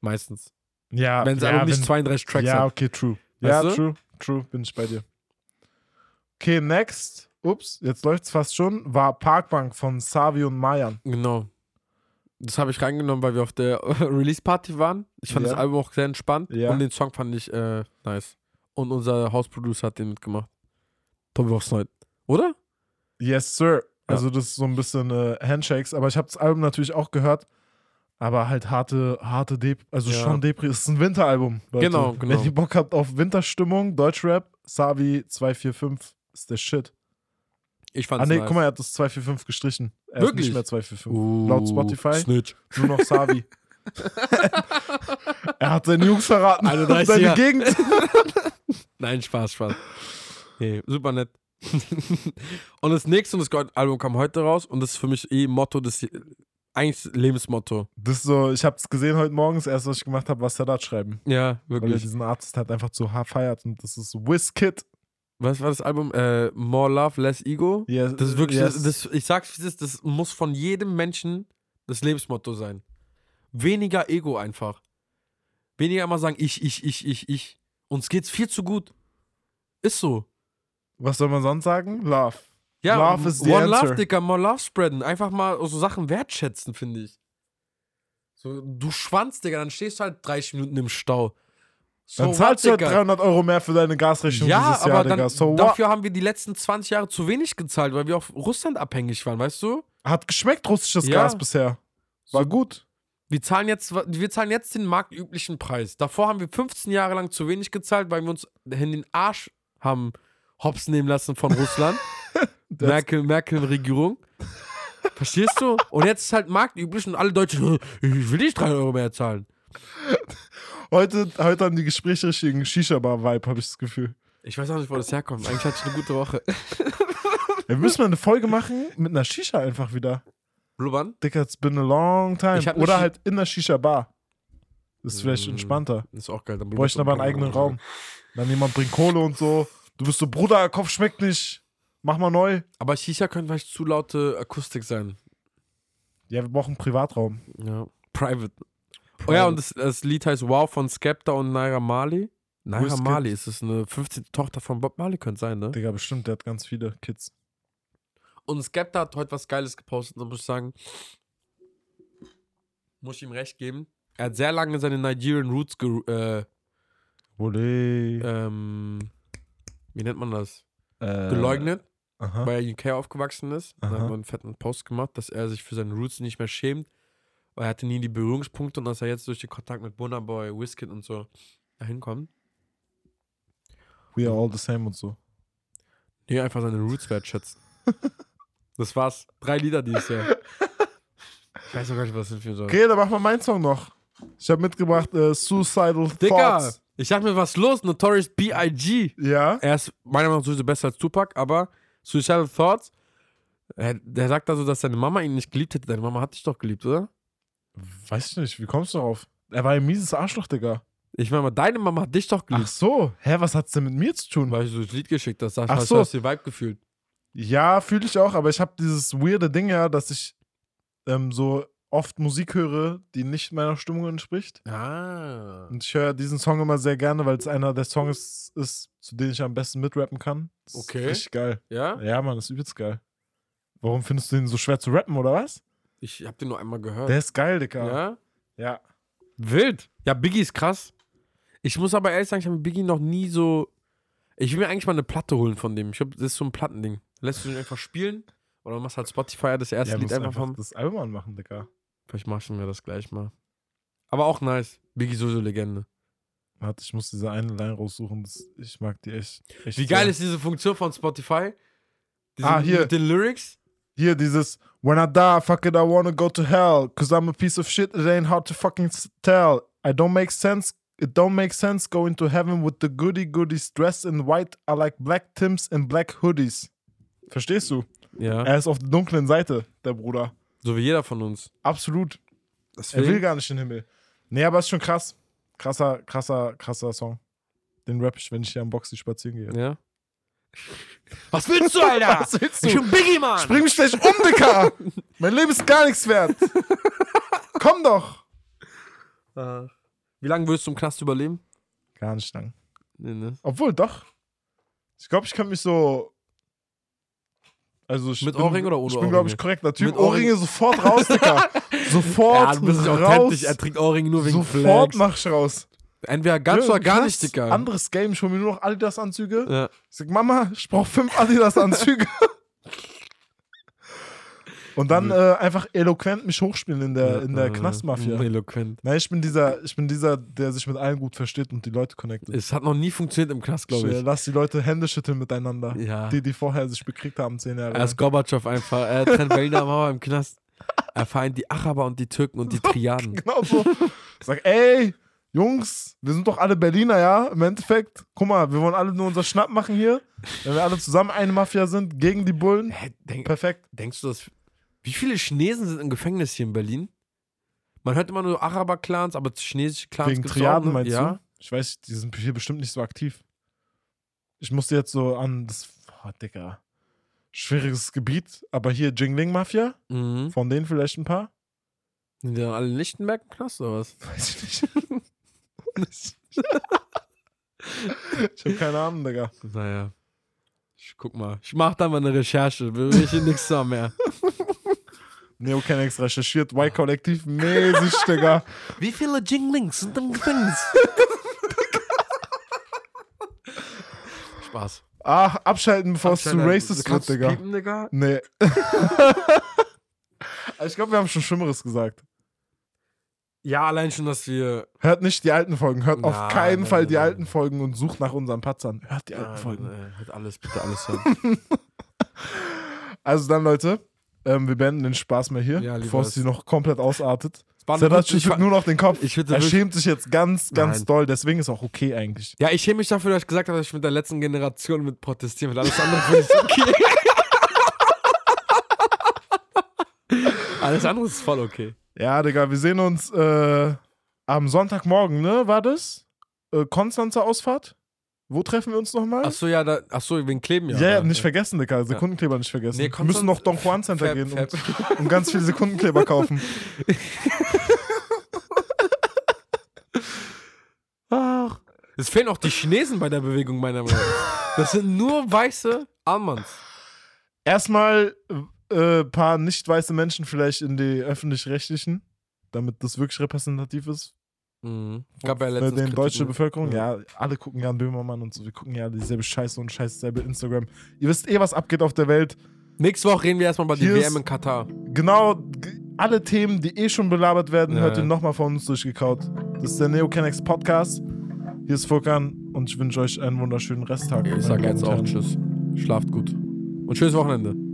Meistens. ja, Wenn das ja, Album nicht wenn- 32 Tracks Ja, hat. okay, true. Weißt ja, du? true, true, bin ich bei dir. Okay, next. Ups, jetzt läuft's fast schon. War Parkbank von Savi und Mayan. Genau. Das habe ich reingenommen, weil wir auf der (laughs) Release-Party waren. Ich fand Ja. das Album auch sehr entspannt Ja. und den Song fand ich äh, nice. Und unser Hausproducer hat den mitgemacht. Tobi Boxnight. Oder? Yes, sir. Also das ist so ein bisschen äh, Handshakes, aber ich habe das Album natürlich auch gehört. Aber halt harte, harte Dep, also Ja. schon Depri. Es ist ein Winteralbum. Leute. Genau, genau. Wenn ihr Bock habt auf Winterstimmung, Deutschrap, Savi 245 ist der Shit. Ich fand Ah nee, nice. guck mal, er hat das 245 gestrichen. Er Wirklich? ist nicht mehr 245. Uh, Laut Spotify Snitch. nur noch Savi. (laughs) er hat seine Jungs verraten. 31er. seine Gegend. (laughs) Nein, Spaß, Spaß. Nee, super nett. (laughs) und das nächste und das Album kam heute raus und das ist für mich eh Motto des eigentlich Lebensmotto. Das ist so, ich habe es gesehen heute Morgen, das erste, was ich gemacht habe, war Sadat schreiben. Ja, Weil er wirklich. diesen Artist halt einfach zu hart feiert und das ist Wizkid. Was war das Album? Äh, More Love, Less Ego? Yes, Das ist wirklich, yes. das, ich sag's wie es ist, das muss von jedem Menschen das Lebensmotto sein. Weniger Ego einfach. Weniger immer sagen, ich, ich, ich, ich, ich. Uns geht's viel zu gut. Ist so. Was soll man sonst sagen? Love. Ja, Love is the One answer. Love, Dicker, more Love spreaden. Einfach mal so Sachen wertschätzen, finde ich. So, du Schwanz, Digga, dann stehst du halt 30 Minuten im Stau. So Dann zahlst du what, halt 300 Euro mehr für deine Gasrechnung Ja, dieses Jahr, aber Digga. dann, So what? dafür haben wir die letzten 20 Jahre zu wenig gezahlt, weil wir auf Russland abhängig waren, weißt du? Hat geschmeckt, russisches Ja. Gas bisher. War So- gut. Wir zahlen, jetzt, wir zahlen jetzt den marktüblichen Preis. Davor haben wir 15 Jahre lang zu wenig gezahlt, weil wir uns in den Arsch haben hops nehmen lassen von Russland. (laughs) Merkel, Merkel-Regierung. Verstehst du? Und jetzt ist halt marktüblich und alle Deutschen, (laughs) ich will nicht 3 Euro mehr zahlen. Heute, heute haben die Gespräche richtigen Shisha-Bar-Vibe, habe ich das Gefühl. Ich weiß auch nicht, wo das herkommt. Eigentlich hatte ich eine gute Woche. (laughs) Wir müssen mal eine Folge machen mit einer Shisha einfach wieder. Blubbern? Dicker, it's been a long time. Oder halt in der Shisha-Bar. Das ist vielleicht Mm. entspannter. Ist auch geil. Dann Bräuchten aber einen eigenen Raum. Dann jemand bringt Kohle und so. Du bist so, Bruder, Kopf schmeckt nicht. Mach mal neu. Aber Shisha könnte vielleicht zu laute Akustik sein. Ja, wir brauchen einen Privatraum. Ja. Private. Oh ja, und das, das Lied heißt Wow von Skepta und Naira Marley. Naira. Marley, ist es eine 15. Tochter von Bob Marley, könnte sein, ne? Digga, bestimmt, der hat ganz viele Kids. Und Skepta hat heute was Geiles gepostet, da muss ich sagen, muss ich ihm recht geben. Er hat sehr lange seine Nigerian Roots ge äh, ähm, wie nennt man das? Äh, Geleugnet, Aha. weil er in UK aufgewachsen ist. Aha. hat man einen fetten Post gemacht, dass er sich für seine Roots nicht mehr schämt. Weil er hatte nie die Berührungspunkte und dass er jetzt durch den Kontakt mit Burna Boy, Wizkid und so dahin kommt. We are all the same und so. Nee, einfach seine Roots wertschätzen. (laughs) das war's. Drei Lieder dieses Jahr. Ich weiß auch gar nicht, was das für so. Okay, dann machen wir meinen Song noch. Ich habe mitgebracht äh, Suicidal Digga, Thoughts. ich dachte mir, was los? Notorious B.I.G. Ja. Er ist meiner Meinung nach sowieso besser als Tupac, aber Suicidal Thoughts, er, der sagt also, dass seine Mama ihn nicht geliebt hätte. Deine Mama hat dich doch geliebt, oder? Weiß ich nicht, wie kommst du darauf? Er war ein mieses Arschloch, Digga. Ich meine mal, deine Mama hat dich doch Ach geliebt. so. Hä, was hat's denn mit mir zu tun? Weil ich so das Lied geschickt hast, hast, Ach hast, so. hast du Vibe gefühlt. Ja, fühle ich auch, aber ich habe dieses weirde Ding ja, dass ich ähm, so oft Musik höre, die nicht meiner Stimmung entspricht. Ah. Und ich höre diesen Song immer sehr gerne, weil es einer der Songs ist, zu denen ich am besten mitrappen kann. Das ist Okay. Richtig geil. Ja? Ja, Mann, das ist übelst geil. Warum findest du den so schwer zu rappen, oder was? Ich hab den nur einmal gehört. Der ist geil, Digga. ja? Ja. Wild. Ja, Biggie ist krass. Ich muss aber ehrlich sagen, ich habe mit Biggie noch nie so. Ich will mir eigentlich mal eine Platte holen von dem. Ich glaube, das ist so ein Plattending. Lässt du den einfach spielen Oder du machst halt Spotify das erste Ja, Lied einfach einfach vom. das Album anmachen, Digga. Vielleicht machst du mir das gleich mal. Aber auch nice. Biggie Soso Legende. Warte, ich muss diese eine Line raussuchen. Das, ich mag die echt. echt Wie geil sehr. ist diese Funktion von Spotify? Diese, Ah, hier. Mit den Lyrics? Hier dieses When I die, fuck it, I wanna go to hell. Cause I'm a piece of shit, it ain't hard to fucking tell. I don't make sense, it don't make sense going to heaven with the goody goodies dressed in white. I like black Tims and black hoodies. Verstehst du? Ja. Er ist auf der dunklen Seite, der Bruder. So wie jeder von uns. Absolut. Er Deswegen, will gar nicht in den Himmel. Nee, aber ist schon krass. Krasser, krasser, krasser Song. Den rap ich, wenn ich hier am Boxy spazieren gehe. Ja. Was willst du, Alter? Was willst Ich du? bin Biggie, Mann! Spring mich gleich um, Dicker! mein Leben ist gar nichts wert. Komm doch! Äh, Wie lange würdest du im Knast überleben? Gar nicht lang. Nee, ne? Obwohl, doch. Ich glaube, ich kann mich so. Also ich Mit bin, Ohrring oder ohne Ich bin, glaube ich, korrekter Typ. Mit Ohrring- Ohrringe sofort raus, Dicker. (laughs) sofort Ja, du bist raus. authentisch. Er trinkt Ohrringe nur wegen sofort Flags. mach ich raus. Entweder ganz oder gar nicht, Dicker. Anderes Game. Ich hole mir nur noch Adidas-Anzüge. Ja. Ich sag, Mama, ich brauche fünf Adidas-Anzüge. (laughs) Und dann äh, einfach eloquent mich hochspielen in der, in der Äh, Knastmafia. (laughs) Eloquent. Nein, ich bin dieser, ich bin dieser, der sich mit allen gut versteht und die Leute connectet. Es hat noch nie funktioniert im Knast, glaube Ich, äh, ich. Lass die Leute Hände schütteln miteinander. Ja. Die, die vorher sich bekriegt haben, zehn Jahre Er ist Gorbatschow einfach. Er trennt Berliner Mauer im Knast. Er vereint die Araber und die Türken und die (laughs) Triaden. Genau so. Ich sag, ey, Jungs, wir sind doch alle Berliner, ja? Im Endeffekt, guck mal, wir wollen alle nur unser Schnapp machen hier. Wenn wir alle zusammen eine Mafia sind, gegen die Bullen, Hä, denk, perfekt. denkst du, dass. Wie viele Chinesen sind im Gefängnis hier in Berlin? Man hört immer nur Araber-Clans, aber chinesische Clans Wegen Triaden, auch, ne? meinst ja? du? Ich weiß, die sind hier bestimmt nicht so aktiv. Ich musste jetzt so an das, boah, Digga, schwieriges Gebiet, aber hier Jingling-Mafia, Mhm. von denen vielleicht ein paar. Sind die dann alle Lichtenberg im Knast oder was? (laughs) Weiß ich nicht. (laughs) ich habe keine Ahnung, Digga. Naja. Ich guck mal. Ich mach da mal eine Recherche. Will ich hier nichts sagen mehr. (laughs) Neocanex recherchiert, Y-Kollektiv mäßig, Digga. (laughs) Wie viele Jinglings sind im Gefängnis? Spaß. Ach, abschalten, bevor es zu Abschalten. racist wird, Digga. piepen, Digga? Nee. ich glaube, wir haben schon Schlimmeres gesagt. Ja, allein schon, dass wir. Hört nicht die alten Folgen, hört auf Nein, keinen Fall die alten Folgen und sucht nach unseren Patzern. Hört die alten Nein, Folgen. nein, hört alles, bitte alles hören. (laughs) Also dann, Leute, ähm, wir beenden den Spaß mehr hier, Ja, bevor es sie noch komplett ausartet. Ich schüttelt nur noch den Kopf. er schämt sich jetzt ganz, ganz Nein. doll. Deswegen ist auch okay eigentlich. Ja, ich schäme mich dafür, dass ich gesagt habe, dass ich mit der letzten Generation mit protestieren will. Alles andere finde ich okay. (laughs) Alles andere ist voll okay. Ja, Digga, wir sehen uns äh, am Sonntagmorgen, ne? War das? Äh, Konstanzer Ausfahrt? Wo treffen wir uns nochmal? Achso, ja, da, achso, wegen Kleben ja. Ja, ja, nicht vergessen, Digga. Sekundenkleber nicht vergessen. Nee, wir müssen noch Don Juan Center Fab- gehen Fab- und, (laughs) (laughs) und ganz viele Sekundenkleber kaufen. (laughs) Ach. Es fehlen auch die Chinesen bei der Bewegung, meiner Meinung nach. Das sind nur weiße Almans. Erstmal äh, paar nicht weiße Menschen vielleicht in die öffentlich-rechtlichen, damit das wirklich repräsentativ ist Mhm. Gab ja letztens Kritik, deutsche? Bevölkerung. Ja. alle gucken Jan Böhmermann und so. Wir gucken ja dieselbe Scheiße und Scheiße dieselbe Instagram. Ihr wisst eh, was abgeht auf der Welt. Nächste Woche reden wir erstmal über die WM in Katar. Genau, alle Themen, die eh schon belabert werden, Ja, hört ihr ja. nochmal von uns durchgekaut. Das ist der Neocanex Podcast. Hier ist Furkan und ich wünsche euch einen wunderschönen Resttag. Ich sage jetzt auch. Tschüss. Schlaft gut. Und schönes Wochenende.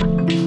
you